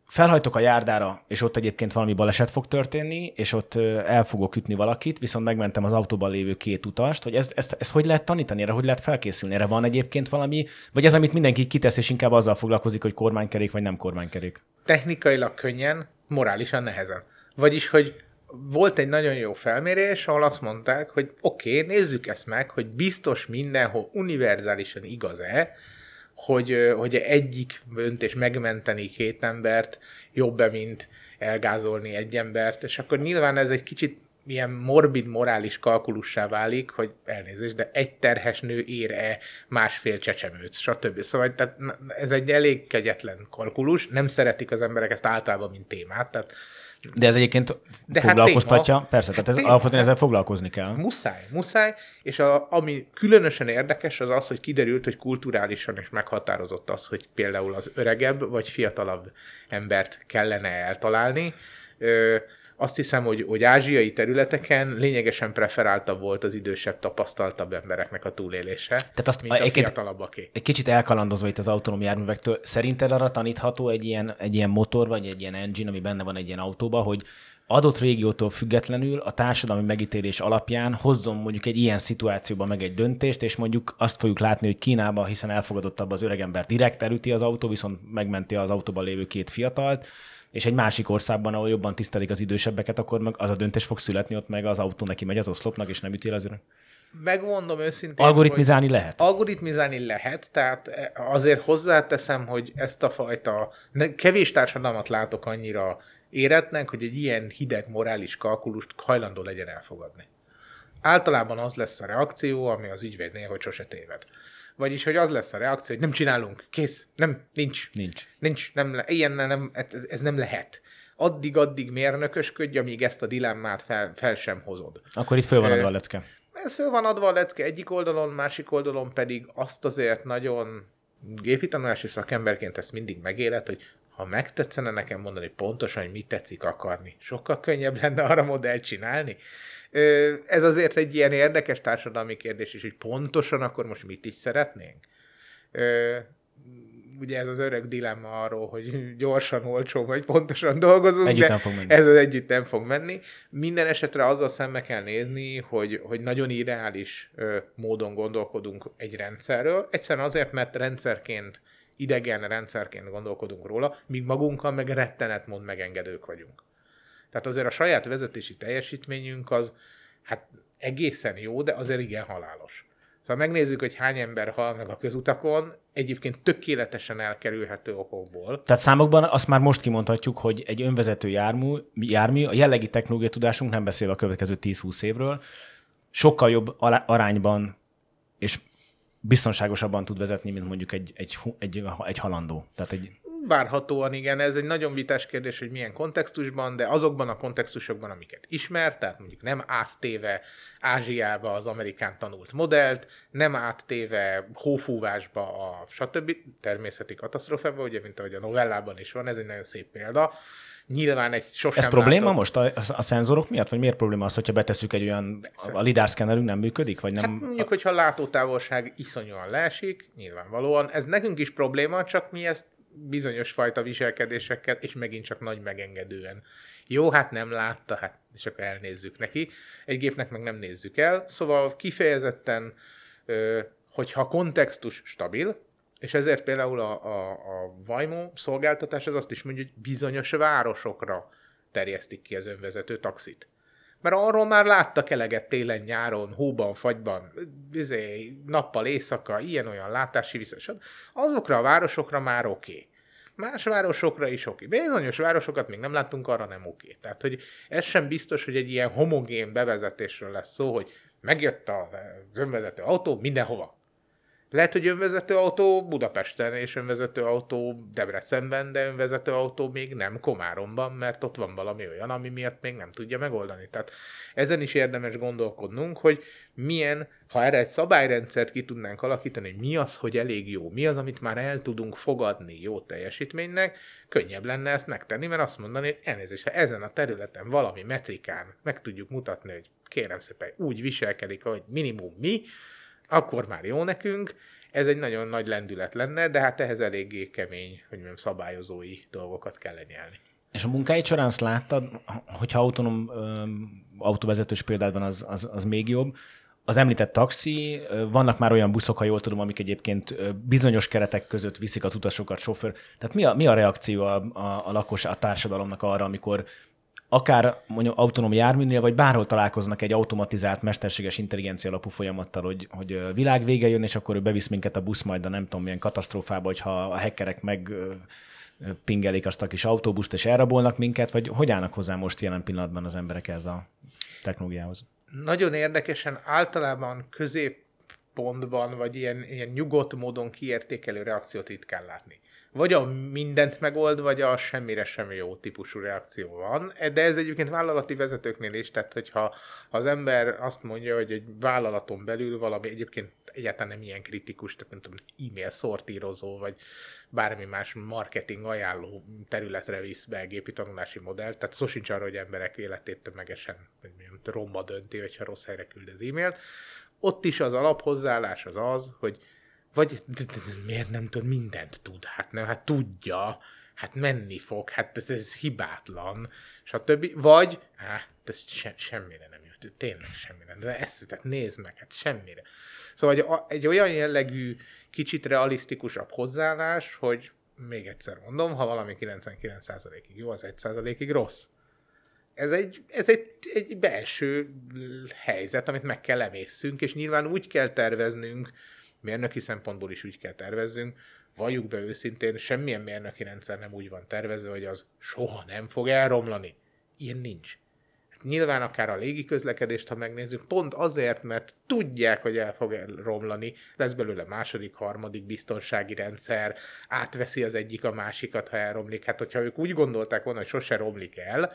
felhajtok a járdára, és ott egyébként valami baleset fog történni, és ott el fogok ütni valakit, viszont megmentem az autóban lévő két utast, hogy ezt, ezt, ezt hogy lehet tanítani, erre hogy lehet felkészülni, erre van egyébként valami, vagy ez, amit mindenki kitesz, és inkább azzal foglalkozik, hogy kormánykerék vagy nem kormánykerék? Technikailag könnyen, morálisan nehezen. Vagyis, hogy volt egy nagyon jó felmérés, ahol azt mondták, hogy oké, okay, nézzük ezt meg, hogy biztos mindenhol univerzálisan igaz-e, hogy, hogy egyik döntés megmenteni két embert jobb-e, mint elgázolni egy embert, és akkor nyilván ez egy kicsit ilyen morbid morális kalkulussá válik, hogy elnézést, de egy terhes nő ér-e másfél csecsemőt, stb. Szóval tehát ez egy elég kegyetlen kalkulus, nem szeretik az emberek ezt általában, mint témát, tehát de ez egyébként De hát foglalkoztatja, hát persze, tehát ez hát alapvetően ezzel foglalkozni kell. Muszáj, muszáj, és a, ami különösen érdekes az az, hogy kiderült, hogy kulturálisan is meghatározott az, hogy például az öregebb vagy fiatalabb embert kellene eltalálni. Ö, azt hiszem, hogy, hogy ázsiai területeken lényegesen preferáltabb volt az idősebb, tapasztaltabb embereknek a túlélése, Tehát azt mint a, a fiatalabbaké. Egy kicsit elkalandozva itt az autonóm járművektől, szerinted arra tanítható egy ilyen, egy ilyen motor, vagy egy ilyen engine, ami benne van egy ilyen autóba, hogy adott régiótól függetlenül a társadalmi megítélés alapján hozzon mondjuk egy ilyen szituációban meg egy döntést, és mondjuk azt fogjuk látni, hogy Kínában, hiszen elfogadottabb az öregember direkt elüti az autó, viszont megmenti az autóban lévő két fiatalt, és egy másik országban, ahol jobban tisztelik az idősebbeket, akkor meg az a döntés fog születni, ott meg az autó neki megy az oszlopnak, és nem ütél az öreg. Megmondom őszintén. Algoritmizálni lehet? Algoritmizálni lehet, tehát azért hozzáteszem, hogy ezt a fajta, kevés társadalmat látok annyira éretnek, hogy egy ilyen hideg morális kalkulust hajlandó legyen elfogadni. Általában az lesz a reakció, ami az ügyvédnél, hogy sose téved. Vagyis, hogy az lesz a reakció, hogy nem csinálunk, kész, nem, nincs. Nincs. Nincs, nem, le, ilyen nem, ez, ez nem lehet. Addig-addig mérnökösködj, amíg ezt a dilemmát fel, fel sem hozod. Akkor itt föl van adva a lecke. Ez föl van adva a lecke egyik oldalon, másik oldalon pedig azt azért nagyon gépi tanulási szakemberként ezt mindig megélet, hogy ha megtetszene nekem mondani pontosan, hogy mit tetszik akarni, sokkal könnyebb lenne arra modellt csinálni. Ez azért egy ilyen érdekes társadalmi kérdés is, hogy pontosan akkor most mit is szeretnénk. Ugye ez az öreg dilemma arról, hogy gyorsan, olcsó vagy pontosan dolgozunk, együtt de nem fog menni. ez az együtt nem fog menni. Minden esetre azzal szembe kell nézni, hogy, hogy nagyon irreális módon gondolkodunk egy rendszerről. Egyszerűen azért, mert rendszerként idegen rendszerként gondolkodunk róla, míg magunkkal meg rettenet megengedők vagyunk. Tehát azért a saját vezetési teljesítményünk az hát egészen jó, de azért igen halálos. Szóval megnézzük, hogy hány ember hal meg a közutakon, egyébként tökéletesen elkerülhető okokból. Tehát számokban azt már most kimondhatjuk, hogy egy önvezető jármű, jármű a jellegi technológiai tudásunk, nem beszélve a következő 10-20 évről, sokkal jobb arányban és biztonságosabban tud vezetni, mint mondjuk egy, egy, egy, egy halandó. Tehát egy Várhatóan igen, ez egy nagyon vitás kérdés, hogy milyen kontextusban, de azokban a kontextusokban, amiket ismer, tehát mondjuk nem áttéve Ázsiába az amerikán tanult modellt, nem áttéve hófúvásba a stb. természeti katasztrófába, ugye, mint ahogy a novellában is van, ez egy nagyon szép példa, nyilván egy sosem Ez probléma látott... most a, a, a szenzorok miatt, vagy miért probléma az, hogyha betesszük egy olyan, a lidar szkennerünk nem működik, vagy nem? Hát mondjuk, hogyha a látótávolság iszonyúan leesik, nyilvánvalóan. Ez nekünk is probléma, csak mi ezt bizonyos fajta viselkedésekkel, és megint csak nagy megengedően. Jó, hát nem látta, hát és akkor elnézzük neki. Egy gépnek meg nem nézzük el. Szóval kifejezetten, hogyha kontextus stabil, és ezért például a, a, a Vajmo szolgáltatás az azt is mondja, hogy bizonyos városokra terjesztik ki az önvezető taxit. Mert arról már láttak eleget télen, nyáron, hóban, fagyban, izé, nappal, éjszaka, ilyen-olyan látási viszont. Azokra a városokra már oké. Okay. Más városokra is oké. Okay. Bizonyos városokat még nem láttunk, arra nem oké. Okay. Tehát, hogy ez sem biztos, hogy egy ilyen homogén bevezetésről lesz szó, hogy megjött az önvezető autó mindenhova. Lehet, hogy önvezető autó Budapesten, és önvezető autó Debrecenben, de önvezető autó még nem Komáromban, mert ott van valami olyan, ami miatt még nem tudja megoldani. Tehát ezen is érdemes gondolkodnunk, hogy milyen, ha erre egy szabályrendszert ki tudnánk alakítani, hogy mi az, hogy elég jó, mi az, amit már el tudunk fogadni jó teljesítménynek, könnyebb lenne ezt megtenni, mert azt mondani, hogy elnézést, ha ezen a területen valami metrikán meg tudjuk mutatni, hogy kérem szépen úgy viselkedik, hogy minimum mi, akkor már jó nekünk, ez egy nagyon nagy lendület lenne, de hát ehhez eléggé kemény, hogy mondjam, szabályozói dolgokat kell lenyelni. És a munkáid során azt láttad, hogyha autonóm autóvezetős példát van, az, az, az még jobb. Az említett taxi, vannak már olyan buszok, ha jól tudom, amik egyébként bizonyos keretek között viszik az utasokat, sofőr. Tehát mi a, mi a reakció a, a, a lakos, a társadalomnak arra, amikor akár mondjuk autonóm járműnél, vagy bárhol találkoznak egy automatizált, mesterséges intelligencia alapú folyamattal, hogy, hogy világ vége jön, és akkor ő bevisz minket a busz majd a nem tudom milyen katasztrófába, hogyha a hackerek meg pingelik azt a kis autóbuszt, és elrabolnak minket, vagy hogy állnak hozzá most jelen pillanatban az emberek ez a technológiához? Nagyon érdekesen általában középpontban, vagy ilyen, ilyen nyugodt módon kiértékelő reakciót ritkán látni vagy a mindent megold, vagy a semmire sem jó típusú reakció van. De ez egyébként vállalati vezetőknél is, tehát hogyha az ember azt mondja, hogy egy vállalaton belül valami egyébként egyáltalán nem ilyen kritikus, tehát nem tudom, e-mail szortírozó, vagy bármi más marketing ajánló területre visz be gépi tanulási modellt, tehát szó sincs arra, hogy emberek életét tömegesen hogy milyen, romba dönti, hogyha rossz helyre küld az e-mailt. Ott is az alaphozzáállás az az, hogy vagy de, de, de, miért nem tud, mindent tud? Hát nem, hát tudja, hát menni fog, hát ez, ez hibátlan, stb. Vagy, hát ez se, semmire nem jött, tényleg semmire, de ezt, tehát nézd meg, hát semmire. Szóval egy, egy olyan jellegű, kicsit realisztikusabb hozzáállás, hogy még egyszer mondom, ha valami 99%-ig jó, az 1%-ig rossz. Ez egy, ez egy, egy belső helyzet, amit meg kell emészszünk, és nyilván úgy kell terveznünk, mérnöki szempontból is úgy kell tervezzünk, valljuk be őszintén, semmilyen mérnöki rendszer nem úgy van tervezve, hogy az soha nem fog elromlani. Ilyen nincs. Nyilván akár a légi közlekedést, ha megnézzük, pont azért, mert tudják, hogy el fog romlani, lesz belőle második, harmadik biztonsági rendszer, átveszi az egyik a másikat, ha elromlik. Hát, hogyha ők úgy gondolták volna, hogy sose romlik el,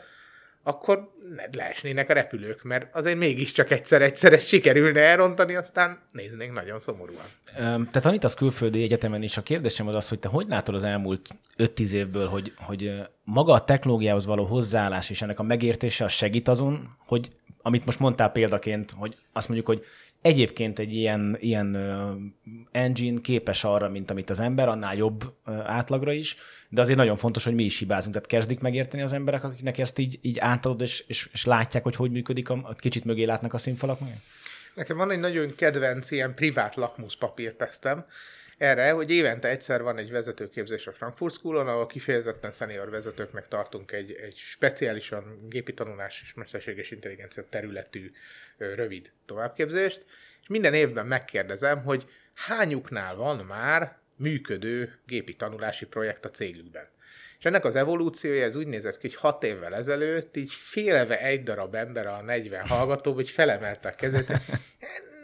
akkor leesnének a repülők, mert azért mégiscsak egyszer-egyszer ezt sikerülne elrontani, aztán néznénk nagyon szomorúan. Te tanítasz külföldi egyetemen, és a kérdésem az az, hogy te hogy látod az elmúlt 5-10 évből, hogy, hogy maga a technológiához való hozzáállás és ennek a megértése az segít azon, hogy amit most mondtál példaként, hogy azt mondjuk, hogy Egyébként egy ilyen, ilyen engine képes arra, mint amit az ember, annál jobb átlagra is, de azért nagyon fontos, hogy mi is hibázunk. Tehát kezdik megérteni az emberek, akiknek ezt így, így átadod, és, és, és látják, hogy hogy működik, a, kicsit mögé látnak a színfalak. Nekem van egy nagyon kedvenc ilyen privát lakmuszpapírtesztem, erre, hogy évente egyszer van egy vezetőképzés a Frankfurt School-on, ahol kifejezetten senior vezetőknek tartunk egy, egy speciálisan gépi tanulás és mesterséges intelligencia területű rövid továbbképzést, és minden évben megkérdezem, hogy hányuknál van már működő gépi tanulási projekt a cégükben. És ennek az evolúciója, ez úgy nézett ki, hogy hat évvel ezelőtt így félve egy darab ember a 40 hallgató, hogy felemelte a kezét,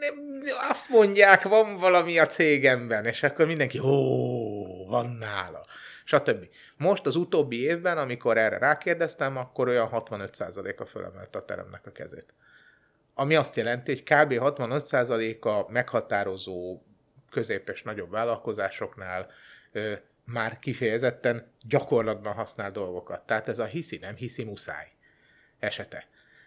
azt mondják, van valami a cégemben, és akkor mindenki, ó, van nála. stb. Most az utóbbi évben, amikor erre rákérdeztem, akkor olyan 65%-a fölemelte a teremnek a kezét. Ami azt jelenti, hogy kb. 65%-a meghatározó közép és nagyobb vállalkozásoknál ö, már kifejezetten gyakorlatban használ dolgokat. Tehát ez a hiszi, nem hiszi, muszáj esete.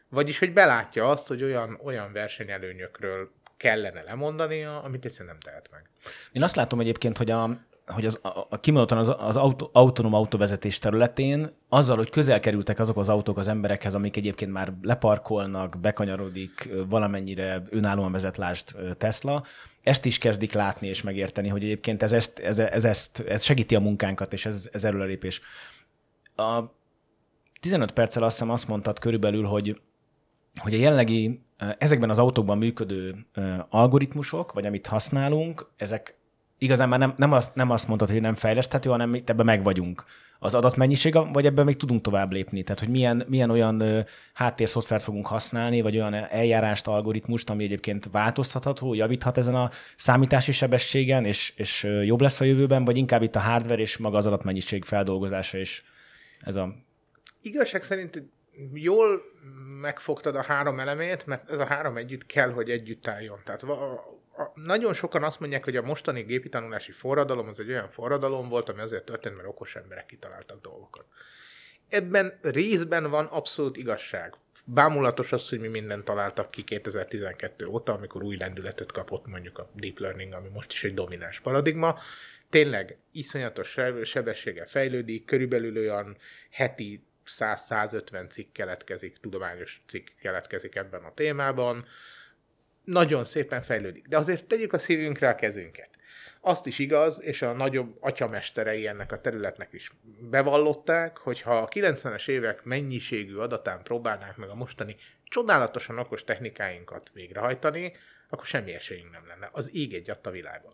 Vagyis, hogy belátja azt, hogy olyan, olyan versenyelőnyökről kellene lemondania, amit egyszerűen nem tehet meg. Én azt látom egyébként, hogy a, hogy az, a, a kimondottan az, az autó, autonóm autóvezetés területén, azzal, hogy közel kerültek azok az autók az emberekhez, amik egyébként már leparkolnak, bekanyarodik, valamennyire önállóan vezet lást Tesla, ezt is kezdik látni és megérteni, hogy egyébként ez, ezt, ez, ez, ezt, ez segíti a munkánkat, és ez, ez előrelépés. A 15 perccel azt hiszem azt mondtad körülbelül, hogy, hogy a jelenlegi ezekben az autókban működő algoritmusok, vagy amit használunk, ezek igazán már nem, nem, azt, nem azt mondtad, hogy nem fejleszthető, hanem itt ebben meg vagyunk. Az adatmennyiség, vagy ebben még tudunk tovább lépni? Tehát, hogy milyen, milyen olyan háttérszoftvert fogunk használni, vagy olyan eljárást, algoritmust, ami egyébként változtatható, javíthat ezen a számítási sebességen, és, és jobb lesz a jövőben, vagy inkább itt a hardware és maga az adatmennyiség feldolgozása, és ez a... Igazság szerint jól megfogtad a három elemét, mert ez a három együtt kell, hogy együtt álljon. Tehát a, nagyon sokan azt mondják, hogy a mostani gépi tanulási forradalom az egy olyan forradalom volt, ami azért történt, mert okos emberek kitaláltak dolgokat. Ebben részben van abszolút igazság. Bámulatos az, hogy mi mindent találtak ki 2012 óta, amikor új lendületet kapott mondjuk a deep learning, ami most is egy domináns paradigma. Tényleg iszonyatos sebességgel fejlődik, körülbelül olyan heti 100-150 cikk keletkezik, tudományos cikk keletkezik ebben a témában nagyon szépen fejlődik. De azért tegyük a szívünkre a kezünket. Azt is igaz, és a nagyobb atyamesterei ennek a területnek is bevallották, hogy ha a 90-es évek mennyiségű adatán próbálnánk meg a mostani csodálatosan okos technikáinkat végrehajtani, akkor semmi esélyünk nem lenne. Az ég egy a világon.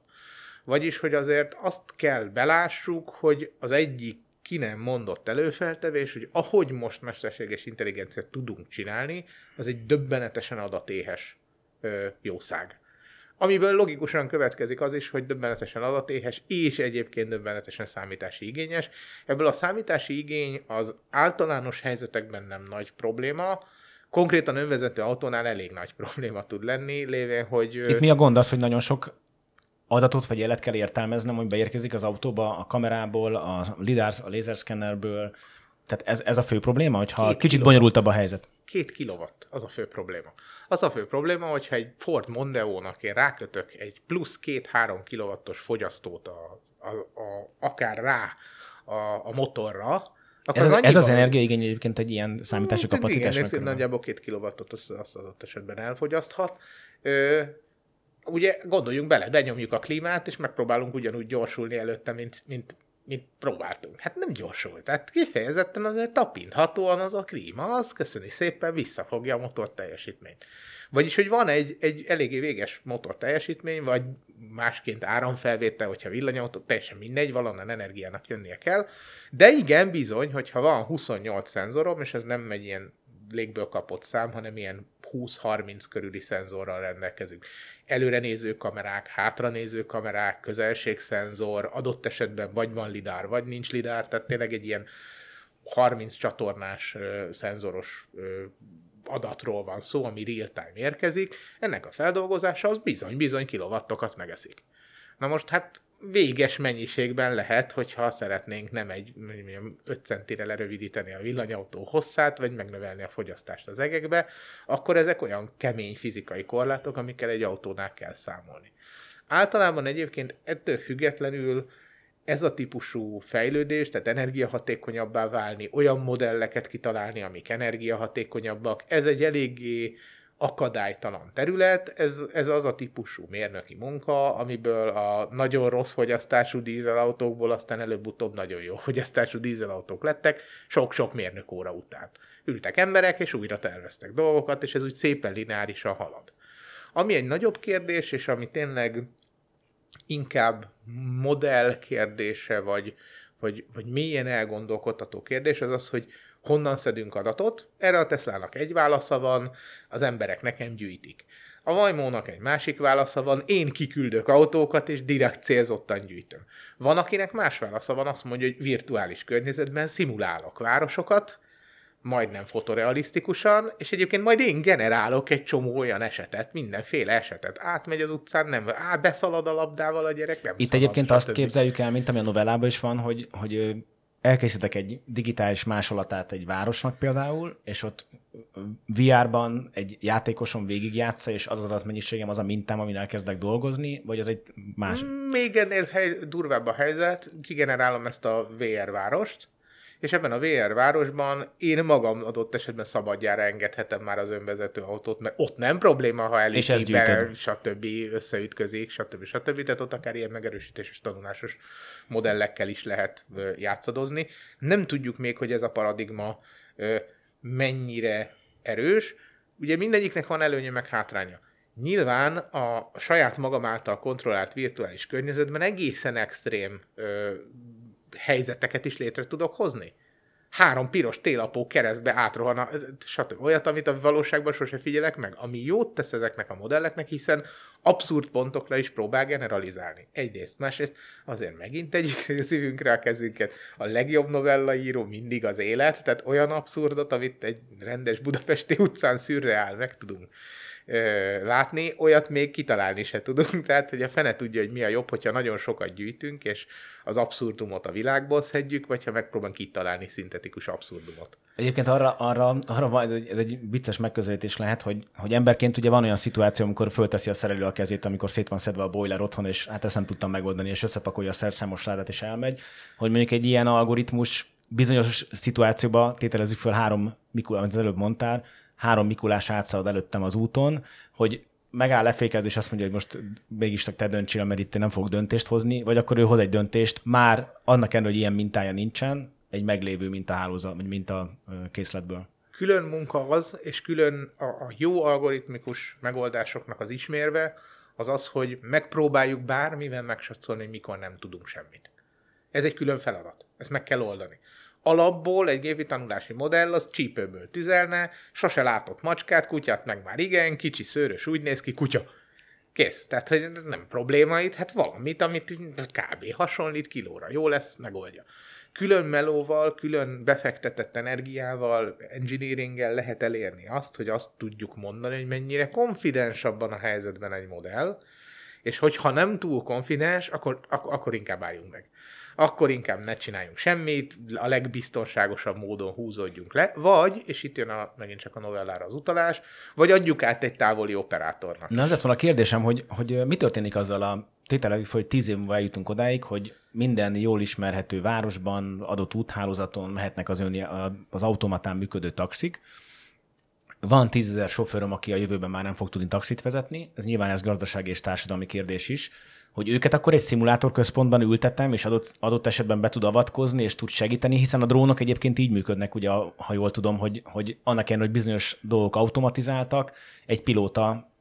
Vagyis, hogy azért azt kell belássuk, hogy az egyik ki nem mondott előfeltevés, hogy ahogy most mesterséges intelligenciát tudunk csinálni, az egy döbbenetesen adatéhes ö, jószág. Amiből logikusan következik az is, hogy döbbenetesen adatéhes, és egyébként döbbenetesen számítási igényes. Ebből a számítási igény az általános helyzetekben nem nagy probléma, konkrétan önvezető autónál elég nagy probléma tud lenni, lévén, hogy... Itt mi a gond az, hogy nagyon sok adatot vagy jelet kell értelmeznem, hogy beérkezik az autóba a kamerából, a lidar, a laserszkennerből, tehát ez, ez a fő probléma, hogyha Két kicsit kilowatt. bonyolultabb a helyzet? Két kilowatt, az a fő probléma. Az a fő probléma, hogyha egy Ford Mondeo-nak én rákötök egy plusz két-három kilowattos fogyasztót a, a, a, akár rá a, a motorra, akkor ez, az, ez az energiaigény egyébként egy ilyen számítási hmm, kapacitás. Igen, nagyjából két kilowattot azt, azt adott esetben elfogyaszthat. Ö, ugye gondoljunk bele, benyomjuk a klímát, és megpróbálunk ugyanúgy gyorsulni előtte, mint, mint mint próbáltunk. Hát nem gyorsult. Tehát kifejezetten azért tapinthatóan az a klíma, az köszöni szépen visszafogja a motor teljesítményt. Vagyis, hogy van egy, egy eléggé véges motor teljesítmény, vagy másként áramfelvétel, hogyha villanyautó, teljesen mindegy, valonnan energiának jönnie kell. De igen, bizony, hogyha van 28 szenzorom, és ez nem egy ilyen légből kapott szám, hanem ilyen 20-30 körüli szenzorral rendelkezünk. Előrenéző kamerák, hátranéző kamerák, közelségszenzor, adott esetben vagy van lidár, vagy nincs lidár, tehát tényleg egy ilyen 30 csatornás szenzoros adatról van szó, ami real-time érkezik, ennek a feldolgozása az bizony-bizony kilowattokat megeszik. Na most hát véges mennyiségben lehet, hogyha szeretnénk nem egy 5 centire lerövidíteni a villanyautó hosszát, vagy megnövelni a fogyasztást az egekbe, akkor ezek olyan kemény fizikai korlátok, amikkel egy autónál kell számolni. Általában egyébként ettől függetlenül ez a típusú fejlődés, tehát energiahatékonyabbá válni, olyan modelleket kitalálni, amik energiahatékonyabbak, ez egy eléggé akadálytalan terület, ez, ez az a típusú mérnöki munka, amiből a nagyon rossz fogyasztású dízelautókból aztán előbb-utóbb nagyon jó fogyasztású dízelautók lettek, sok-sok mérnök óra után. Ültek emberek, és újra terveztek dolgokat, és ez úgy szépen lineárisan halad. Ami egy nagyobb kérdés, és ami tényleg inkább modell kérdése, vagy, vagy, vagy mélyen elgondolkodható kérdés, az az, hogy honnan szedünk adatot. Erre a Teslának egy válasza van, az emberek nekem gyűjtik. A Vajmónak egy másik válasza van, én kiküldök autókat, és direkt célzottan gyűjtöm. Van, akinek más válasza van, azt mondja, hogy virtuális környezetben szimulálok városokat, majdnem fotorealisztikusan, és egyébként majd én generálok egy csomó olyan esetet, mindenféle esetet. Átmegy az utcán, nem, á, beszalad a labdával a gyerek, nem Itt szalad, egyébként azt képzeljük el, mint ami a novellában is van, hogy, hogy elkészítek egy digitális másolatát egy városnak például, és ott VR-ban egy játékoson végigjátsza, és az az adatmennyiségem az a mintám, amin elkezdek dolgozni, vagy az egy más? Még ennél hely, durvább a helyzet, kigenerálom ezt a VR várost, és ebben a VR városban én magam adott esetben szabadjára engedhetem már az önvezető autót, mert ott nem probléma, ha be, gyűjtöd. stb. összeütközik, stb. stb. Tehát ott akár ilyen megerősítéses tanulásos modellekkel is lehet játszadozni. Nem tudjuk még, hogy ez a paradigma mennyire erős. Ugye mindegyiknek van előnye meg hátránya. Nyilván a saját magam által kontrollált virtuális környezetben egészen extrém ö, helyzeteket is létre tudok hozni. Három piros télapó keresztbe átrohan, stb. Olyat, amit a valóságban sose figyelek meg, ami jót tesz ezeknek a modelleknek, hiszen abszurd pontokra is próbál generalizálni. Egyrészt, másrészt azért megint tegyük a szívünkre a kezünket. A legjobb novellaíró mindig az élet, tehát olyan abszurdot, amit egy rendes budapesti utcán szürreál, meg tudunk látni, olyat még kitalálni se tudunk, tehát hogy a fene tudja, hogy mi a jobb, hogyha nagyon sokat gyűjtünk, és az abszurdumot a világból szedjük, vagy ha megpróbálunk kitalálni szintetikus abszurdumot. Egyébként arra, arra, arra majd ez egy vicces megközelítés lehet, hogy, hogy emberként ugye van olyan szituáció, amikor fölteszi a szerelő a kezét, amikor szét van szedve a boiler otthon, és hát ezt nem tudtam megoldani, és összepakolja a szerszámos ládát, és elmegy, hogy mondjuk egy ilyen algoritmus bizonyos szituációba tételezzük föl három, Mikul, amit az előbb mondtál, három Mikulás átszalad előttem az úton, hogy megáll lefékez, és azt mondja, hogy most mégis te döntsél, mert itt én nem fog döntést hozni, vagy akkor ő hoz egy döntést, már annak ellenére, hogy ilyen mintája nincsen, egy meglévő mintahálózat, vagy minta ö, készletből. Külön munka az, és külön a, a jó algoritmikus megoldásoknak az ismérve, az az, hogy megpróbáljuk bármivel megsatszolni, hogy mikor nem tudunk semmit. Ez egy külön feladat. Ezt meg kell oldani. Alapból egy gépi tanulási modell az csípőből tüzelne, sose látott macskát, kutyát meg már igen, kicsi szőrös, úgy néz ki, kutya. Kész. Tehát, hogy nem probléma itt, hát valamit, amit kb. hasonlít kilóra. Jó lesz, megoldja. Külön melóval, külön befektetett energiával, engineeringgel lehet elérni azt, hogy azt tudjuk mondani, hogy mennyire konfidens abban a helyzetben egy modell, és hogyha nem túl konfidens, akkor, ak- akkor inkább álljunk meg. Akkor inkább ne csináljunk semmit, a legbiztonságosabb módon húzódjunk le, vagy, és itt jön a, megint csak a novellára az utalás, vagy adjuk át egy távoli operátornak. Na, volna a kérdésem, hogy, hogy mi történik azzal a tételezzük fel, hogy tíz év múlva eljutunk odáig, hogy minden jól ismerhető városban, adott úthálózaton mehetnek az, ön, az automatán működő taxik. Van tízezer sofőröm, aki a jövőben már nem fog tudni taxit vezetni. Ez nyilván ez gazdasági és társadalmi kérdés is. Hogy őket akkor egy szimulátor központban ültetem, és adott, adott esetben be tud avatkozni, és tud segíteni, hiszen a drónok egyébként így működnek, ugye, ha jól tudom, hogy, hogy annak ellenére, hogy bizonyos dolgok automatizáltak, egy pilóta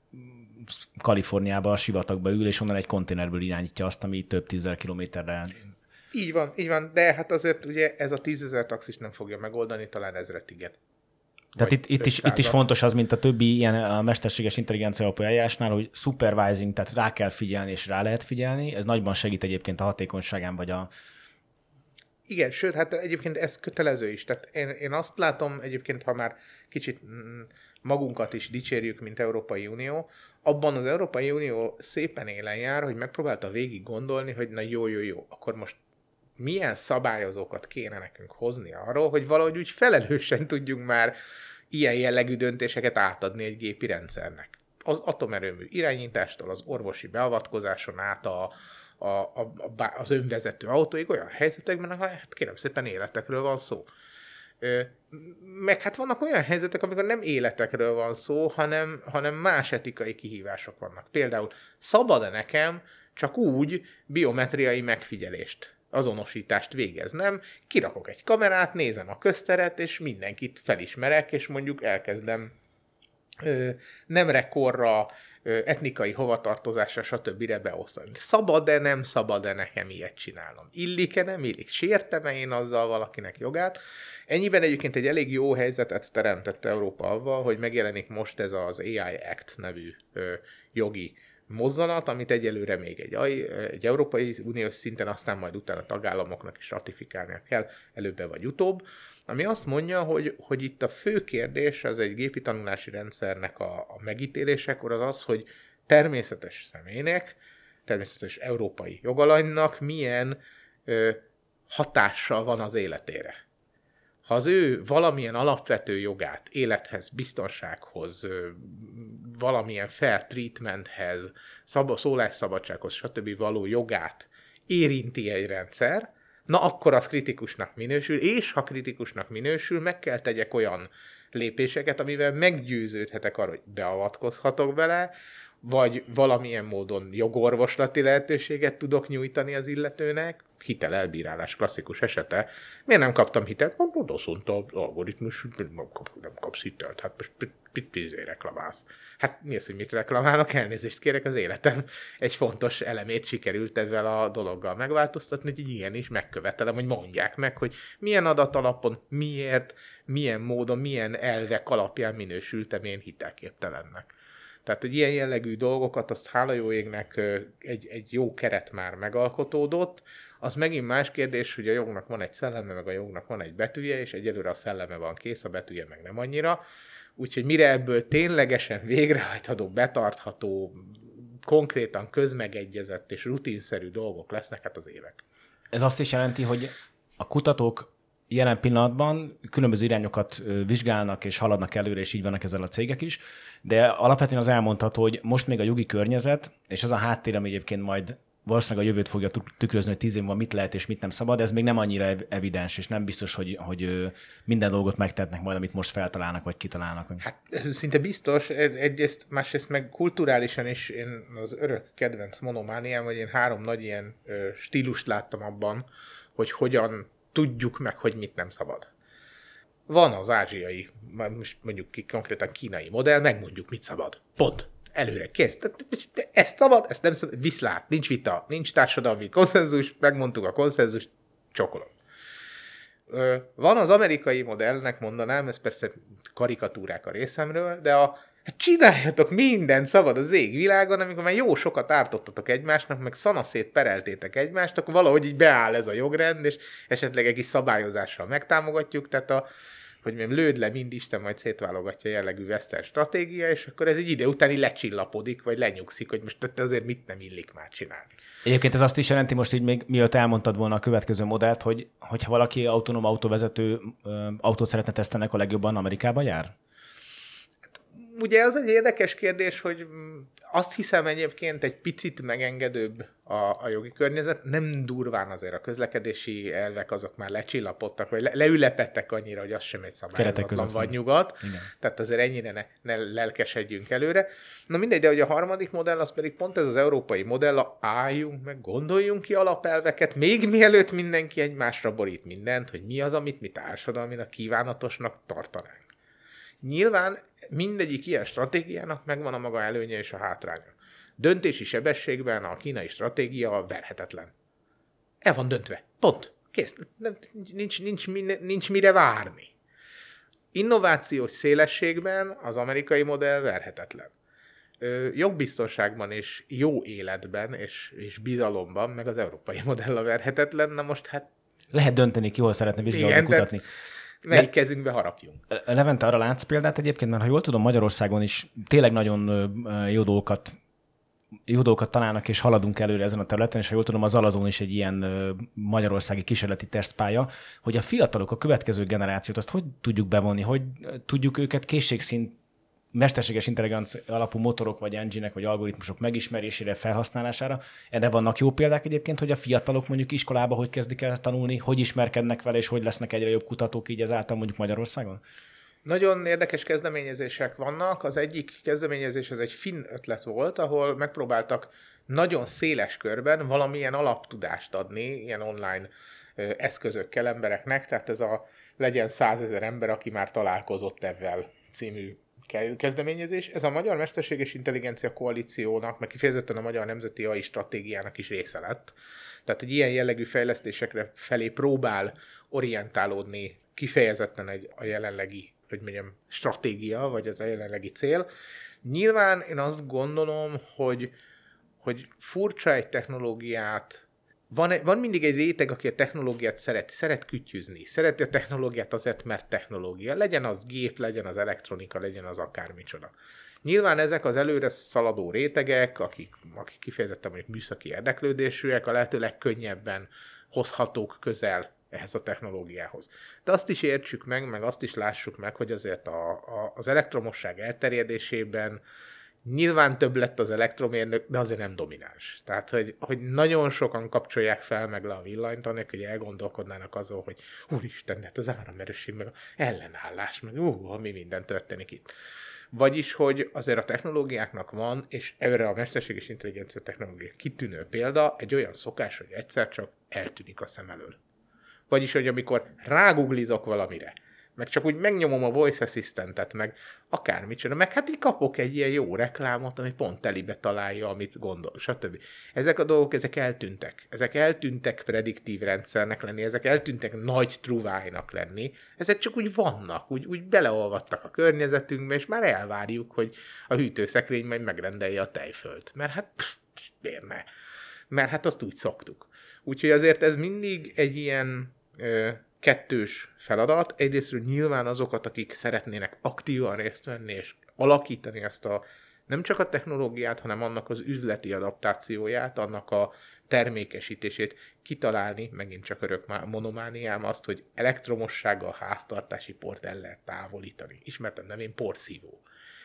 Kaliforniába, a sivatagba ül, és onnan egy konténerből irányítja azt, ami több tízzel kilométerre. Így van, így van, de hát azért ugye ez a tízezer taxis nem fogja megoldani, talán ezret igen. Tehát itt, itt, is, itt is 500-at. fontos az, mint a többi ilyen a mesterséges intelligencia alapú eljárásnál, hogy supervising, tehát rá kell figyelni, és rá lehet figyelni. Ez nagyban segít egyébként a hatékonyságán, vagy a... Igen, sőt, hát egyébként ez kötelező is. Tehát én, én azt látom egyébként, ha már kicsit mm, magunkat is dicsérjük, mint Európai Unió, abban az Európai Unió szépen élen jár, hogy megpróbálta végig gondolni, hogy na jó, jó, jó, akkor most milyen szabályozókat kéne nekünk hozni arról, hogy valahogy úgy felelősen tudjunk már ilyen jellegű döntéseket átadni egy gépi rendszernek. Az atomerőmű irányítástól, az orvosi beavatkozáson át a, a, a, a, az önvezető autóig olyan helyzetekben, ahol hát kérem szépen életekről van szó. Ö, meg hát vannak olyan helyzetek, amikor nem életekről van szó, hanem, hanem más etikai kihívások vannak. Például szabad-e nekem csak úgy biometriai megfigyelést, azonosítást végeznem, kirakok egy kamerát, nézem a közteret, és mindenkit felismerek, és mondjuk elkezdem ö, nem rekorra etnikai hovatartozásra, stb. beosztani. Szabad-e, nem szabad-e nekem ilyet csinálnom? Illik-e, nem illik? Sértem-e én azzal valakinek jogát? Ennyiben egyébként egy elég jó helyzetet teremtett Európa avval, hogy megjelenik most ez az AI Act nevű ö, jogi mozzanat, amit egyelőre még egy, egy Európai Uniós szinten, aztán majd utána tagállamoknak is ratifikálnia kell, előbbre vagy utóbb, ami azt mondja, hogy, hogy itt a fő kérdés az egy gépi tanulási rendszernek a, a megítélésekor az az, hogy természetes személynek, természetes európai jogalanynak milyen ö, hatással van az életére. Ha az ő valamilyen alapvető jogát, élethez, biztonsághoz, valamilyen fair treatmenthez, szab- szólásszabadsághoz, stb. való jogát érinti egy rendszer, na akkor az kritikusnak minősül, és ha kritikusnak minősül, meg kell tegyek olyan lépéseket, amivel meggyőződhetek arra, hogy beavatkozhatok vele, vagy valamilyen módon jogorvoslati lehetőséget tudok nyújtani az illetőnek, hitel elbírálás klasszikus esete. Miért nem kaptam hitelt? Mondod, azt mondta az algoritmus, kap, nem kapsz hitelt. Hát most mit, mit, mit reklamálsz? Hát mi az, hogy mit reklamálok? Elnézést kérek, az életem egy fontos elemét sikerült ezzel a dologgal megváltoztatni, hogy ilyen is megkövetelem, hogy mondják meg, hogy milyen adat alapon, miért, milyen módon, milyen elvek alapján minősültem én hitelképtelennek. Tehát, hogy ilyen jellegű dolgokat, azt hála jó égnek egy, egy jó keret már megalkotódott, az megint más kérdés, hogy a jognak van egy szelleme, meg a jognak van egy betűje, és egyelőre a szelleme van kész, a betűje meg nem annyira. Úgyhogy mire ebből ténylegesen végrehajtható, betartható, konkrétan közmegegyezett és rutinszerű dolgok lesznek, hát az évek. Ez azt is jelenti, hogy a kutatók jelen pillanatban különböző irányokat vizsgálnak és haladnak előre, és így vannak ezzel a cégek is, de alapvetően az elmondható, hogy most még a jogi környezet, és az a háttér, ami egyébként majd valószínűleg a jövőt fogja tükrözni, hogy tíz év mit lehet és mit nem szabad, ez még nem annyira evidens, és nem biztos, hogy, hogy minden dolgot megtehetnek majd, amit most feltalálnak, vagy kitalálnak. Hát ez szinte biztos, egyrészt, másrészt meg kulturálisan is én az örök kedvenc monomániám, hogy én három nagy ilyen stílust láttam abban, hogy hogyan tudjuk meg, hogy mit nem szabad. Van az ázsiai, most mondjuk ki konkrétan kínai modell, megmondjuk, mit szabad. Pont. Előre kész. Ezt szabad, ezt nem szabad. Viszlát, nincs vita, nincs társadalmi konszenzus, megmondtuk a konszenzus, csokolom. Van az amerikai modellnek mondanám, ez persze karikatúrák a részemről, de a Hát csináljatok mindent szabad az égvilágon, amikor már jó sokat ártottatok egymásnak, meg szanaszét pereltétek egymást, akkor valahogy így beáll ez a jogrend, és esetleg egy kis szabályozással megtámogatjuk, tehát a, hogy még lőd le mind Isten, majd szétválogatja jellegű western stratégia, és akkor ez egy ide utáni lecsillapodik, vagy lenyugszik, hogy most azért mit nem illik már csinálni. Egyébként ez azt is jelenti most így még mielőtt elmondtad volna a következő modellt, hogy hogyha valaki autonóm autóvezető autót szeretne tesztelni, akkor legjobban Amerikába jár? Ugye az egy érdekes kérdés, hogy azt hiszem egyébként egy picit megengedőbb a, a jogi környezet, nem durván azért a közlekedési elvek azok már lecsillapodtak, vagy le, leülepettek annyira, hogy az sem egy szabályozatlan vagy nyugat, Igen. tehát azért ennyire ne, ne lelkesedjünk előre. Na mindegy, de hogy a harmadik modell, az pedig pont ez az európai modell, a álljunk meg, gondoljunk ki alapelveket, még mielőtt mindenki egymásra borít mindent, hogy mi az, amit mi társadalminak kívánatosnak tartanánk. Nyilván mindegyik ilyen stratégiának megvan a maga előnye és a hátránya. Döntési sebességben a kínai stratégia verhetetlen. El van döntve. Pont. Kész. Nem, nincs, nincs, nincs mire várni. Innovációs szélességben az amerikai modell verhetetlen. Jogbiztonságban és jó életben és, és bizalomban, meg az európai modell a verhetetlen, na most hát... Lehet dönteni, ki hol szeretne vizsgálni, kutatni. Melyik Le- kezünkbe harapjunk. Levente, arra látsz példát egyébként, mert ha jól tudom, Magyarországon is tényleg nagyon jó dolgokat jó dolgokat találnak, és haladunk előre ezen a területen, és ha jól tudom, az Alazon is egy ilyen magyarországi kísérleti tesztpálya, hogy a fiatalok, a következő generációt, azt hogy tudjuk bevonni, hogy tudjuk őket készségszint mesterséges intelligencia alapú motorok, vagy engine vagy algoritmusok megismerésére, felhasználására. Erre vannak jó példák egyébként, hogy a fiatalok mondjuk iskolába hogy kezdik el tanulni, hogy ismerkednek vele, és hogy lesznek egyre jobb kutatók így ezáltal mondjuk Magyarországon? Nagyon érdekes kezdeményezések vannak. Az egyik kezdeményezés az egy finn ötlet volt, ahol megpróbáltak nagyon széles körben valamilyen alaptudást adni, ilyen online eszközökkel embereknek, tehát ez a legyen százezer ember, aki már találkozott ebben című kezdeményezés. Ez a Magyar Mesterséges Intelligencia Koalíciónak, meg kifejezetten a Magyar Nemzeti AI Stratégiának is része lett. Tehát, hogy ilyen jellegű fejlesztésekre felé próbál orientálódni kifejezetten egy, a jelenlegi, hogy mondjam, stratégia, vagy az a jelenlegi cél. Nyilván én azt gondolom, hogy, hogy furcsa egy technológiát van, van mindig egy réteg, aki a technológiát szeret, szeret kütyüzni, szereti a technológiát azért, mert technológia. Legyen az gép, legyen az elektronika, legyen az akármicsoda. Nyilván ezek az előre szaladó rétegek, akik, akik kifejezetten mondjuk műszaki érdeklődésűek, a lehető legkönnyebben hozhatók közel ehhez a technológiához. De azt is értsük meg, meg azt is lássuk meg, hogy azért a, a, az elektromosság elterjedésében Nyilván több lett az elektromérnök, de azért nem domináns. Tehát, hogy, hogy nagyon sokan kapcsolják fel meg le a villanyt, annak, hogy elgondolkodnának azon, hogy úristen, hát az áramerőség, meg ellenállás, meg ú, mi minden történik itt. Vagyis, hogy azért a technológiáknak van, és erre a mesterséges intelligencia technológia kitűnő példa, egy olyan szokás, hogy egyszer csak eltűnik a szem elől. Vagyis, hogy amikor ráguglizok valamire, meg csak úgy megnyomom a voice assistantet, meg akármicsoda, meg hát így kapok egy ilyen jó reklámot, ami pont telibe találja, amit gondol, stb. Ezek a dolgok, ezek eltűntek. Ezek eltűntek prediktív rendszernek lenni, ezek eltűntek nagy truvájnak lenni, ezek csak úgy vannak, úgy, úgy beleolvadtak a környezetünkbe, és már elvárjuk, hogy a hűtőszekrény majd megrendelje a tejfölt. Mert hát, pff, miért ne? Mert hát azt úgy szoktuk. Úgyhogy azért ez mindig egy ilyen ö, kettős feladat. Egyrésztről nyilván azokat, akik szeretnének aktívan részt venni és alakítani ezt a nem csak a technológiát, hanem annak az üzleti adaptációját, annak a termékesítését kitalálni, megint csak örök monomániám, azt, hogy elektromossággal háztartási port el lehet távolítani. Ismertem, nem én porszívó.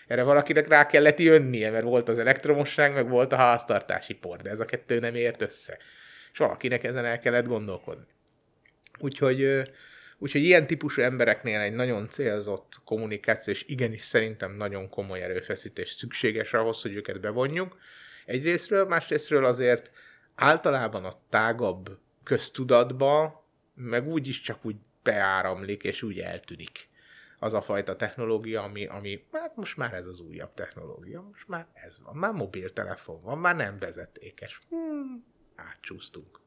Erre valakinek rá kellett jönnie, mert volt az elektromosság, meg volt a háztartási por, de ez a kettő nem ért össze. És valakinek ezen el kellett gondolkodni. Úgyhogy, úgyhogy ilyen típusú embereknél egy nagyon célzott kommunikáció, és igenis szerintem nagyon komoly erőfeszítés szükséges ahhoz, hogy őket bevonjuk. Egyrésztről, másrésztről azért általában a tágabb köztudatba, meg úgy is csak úgy beáramlik, és úgy eltűnik az a fajta technológia, ami, ami hát most már ez az újabb technológia, most már ez van, már mobiltelefon van, már nem vezetékes. Hmm, átcsúsztunk.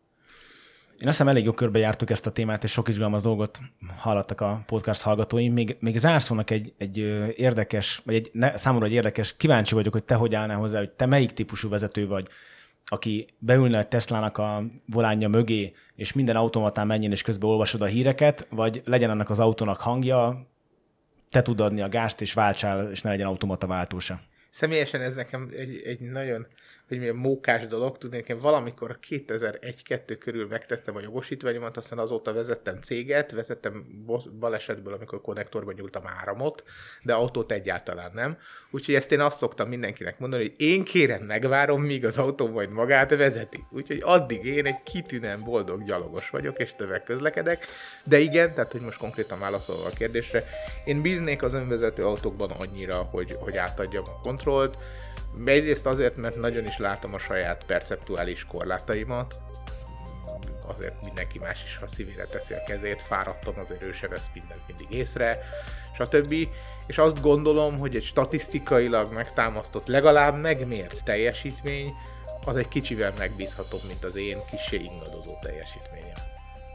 Én azt hiszem elég jó körbe jártuk ezt a témát, és sok izgalmas dolgot hallottak a podcast hallgatóim. Még, még zárszónak egy, egy érdekes, vagy egy, ne, számomra egy érdekes, kíváncsi vagyok, hogy te hogy állnál hozzá, hogy te melyik típusú vezető vagy, aki beülne egy Teslának a volánja mögé, és minden automatán menjen, és közben olvasod a híreket, vagy legyen annak az autónak hangja, te tud adni a gázt, és váltsál, és ne legyen automata váltósa. Személyesen ez nekem egy, egy nagyon hogy milyen mókás dolog, tudni, nekem valamikor 2001-2 körül megtettem a jogosítványomat, aztán azóta vezettem céget, vezettem balesetből, amikor konnektorban nyúltam áramot, de autót egyáltalán nem. Úgyhogy ezt én azt szoktam mindenkinek mondani, hogy én kérem, megvárom, míg az autó majd magát vezeti. Úgyhogy addig én egy kitűnően boldog gyalogos vagyok, és tövek közlekedek. De igen, tehát hogy most konkrétan válaszolva a kérdésre, én bíznék az önvezető autókban annyira, hogy, hogy átadjam a kontrollt, Egyrészt azért, mert nagyon is látom a saját perceptuális korlátaimat, azért mindenki más is, ha szívére teszi a kezét, fáradtan azért ő se vesz mindent mindig észre, stb. És azt gondolom, hogy egy statisztikailag megtámasztott, legalább megmért teljesítmény, az egy kicsivel megbízhatóbb, mint az én kisé ingadozó teljesítményem.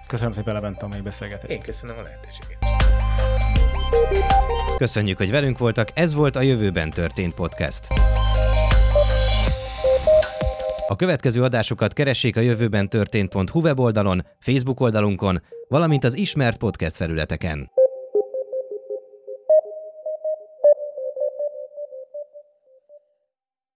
Köszönöm szépen Levent a mai beszélgetést. Én köszönöm a lehetőséget. Köszönjük, hogy velünk voltak, ez volt a Jövőben történt podcast. A következő adásokat keressék a jövőben történt.hu weboldalon, Facebook oldalunkon, valamint az ismert podcast felületeken.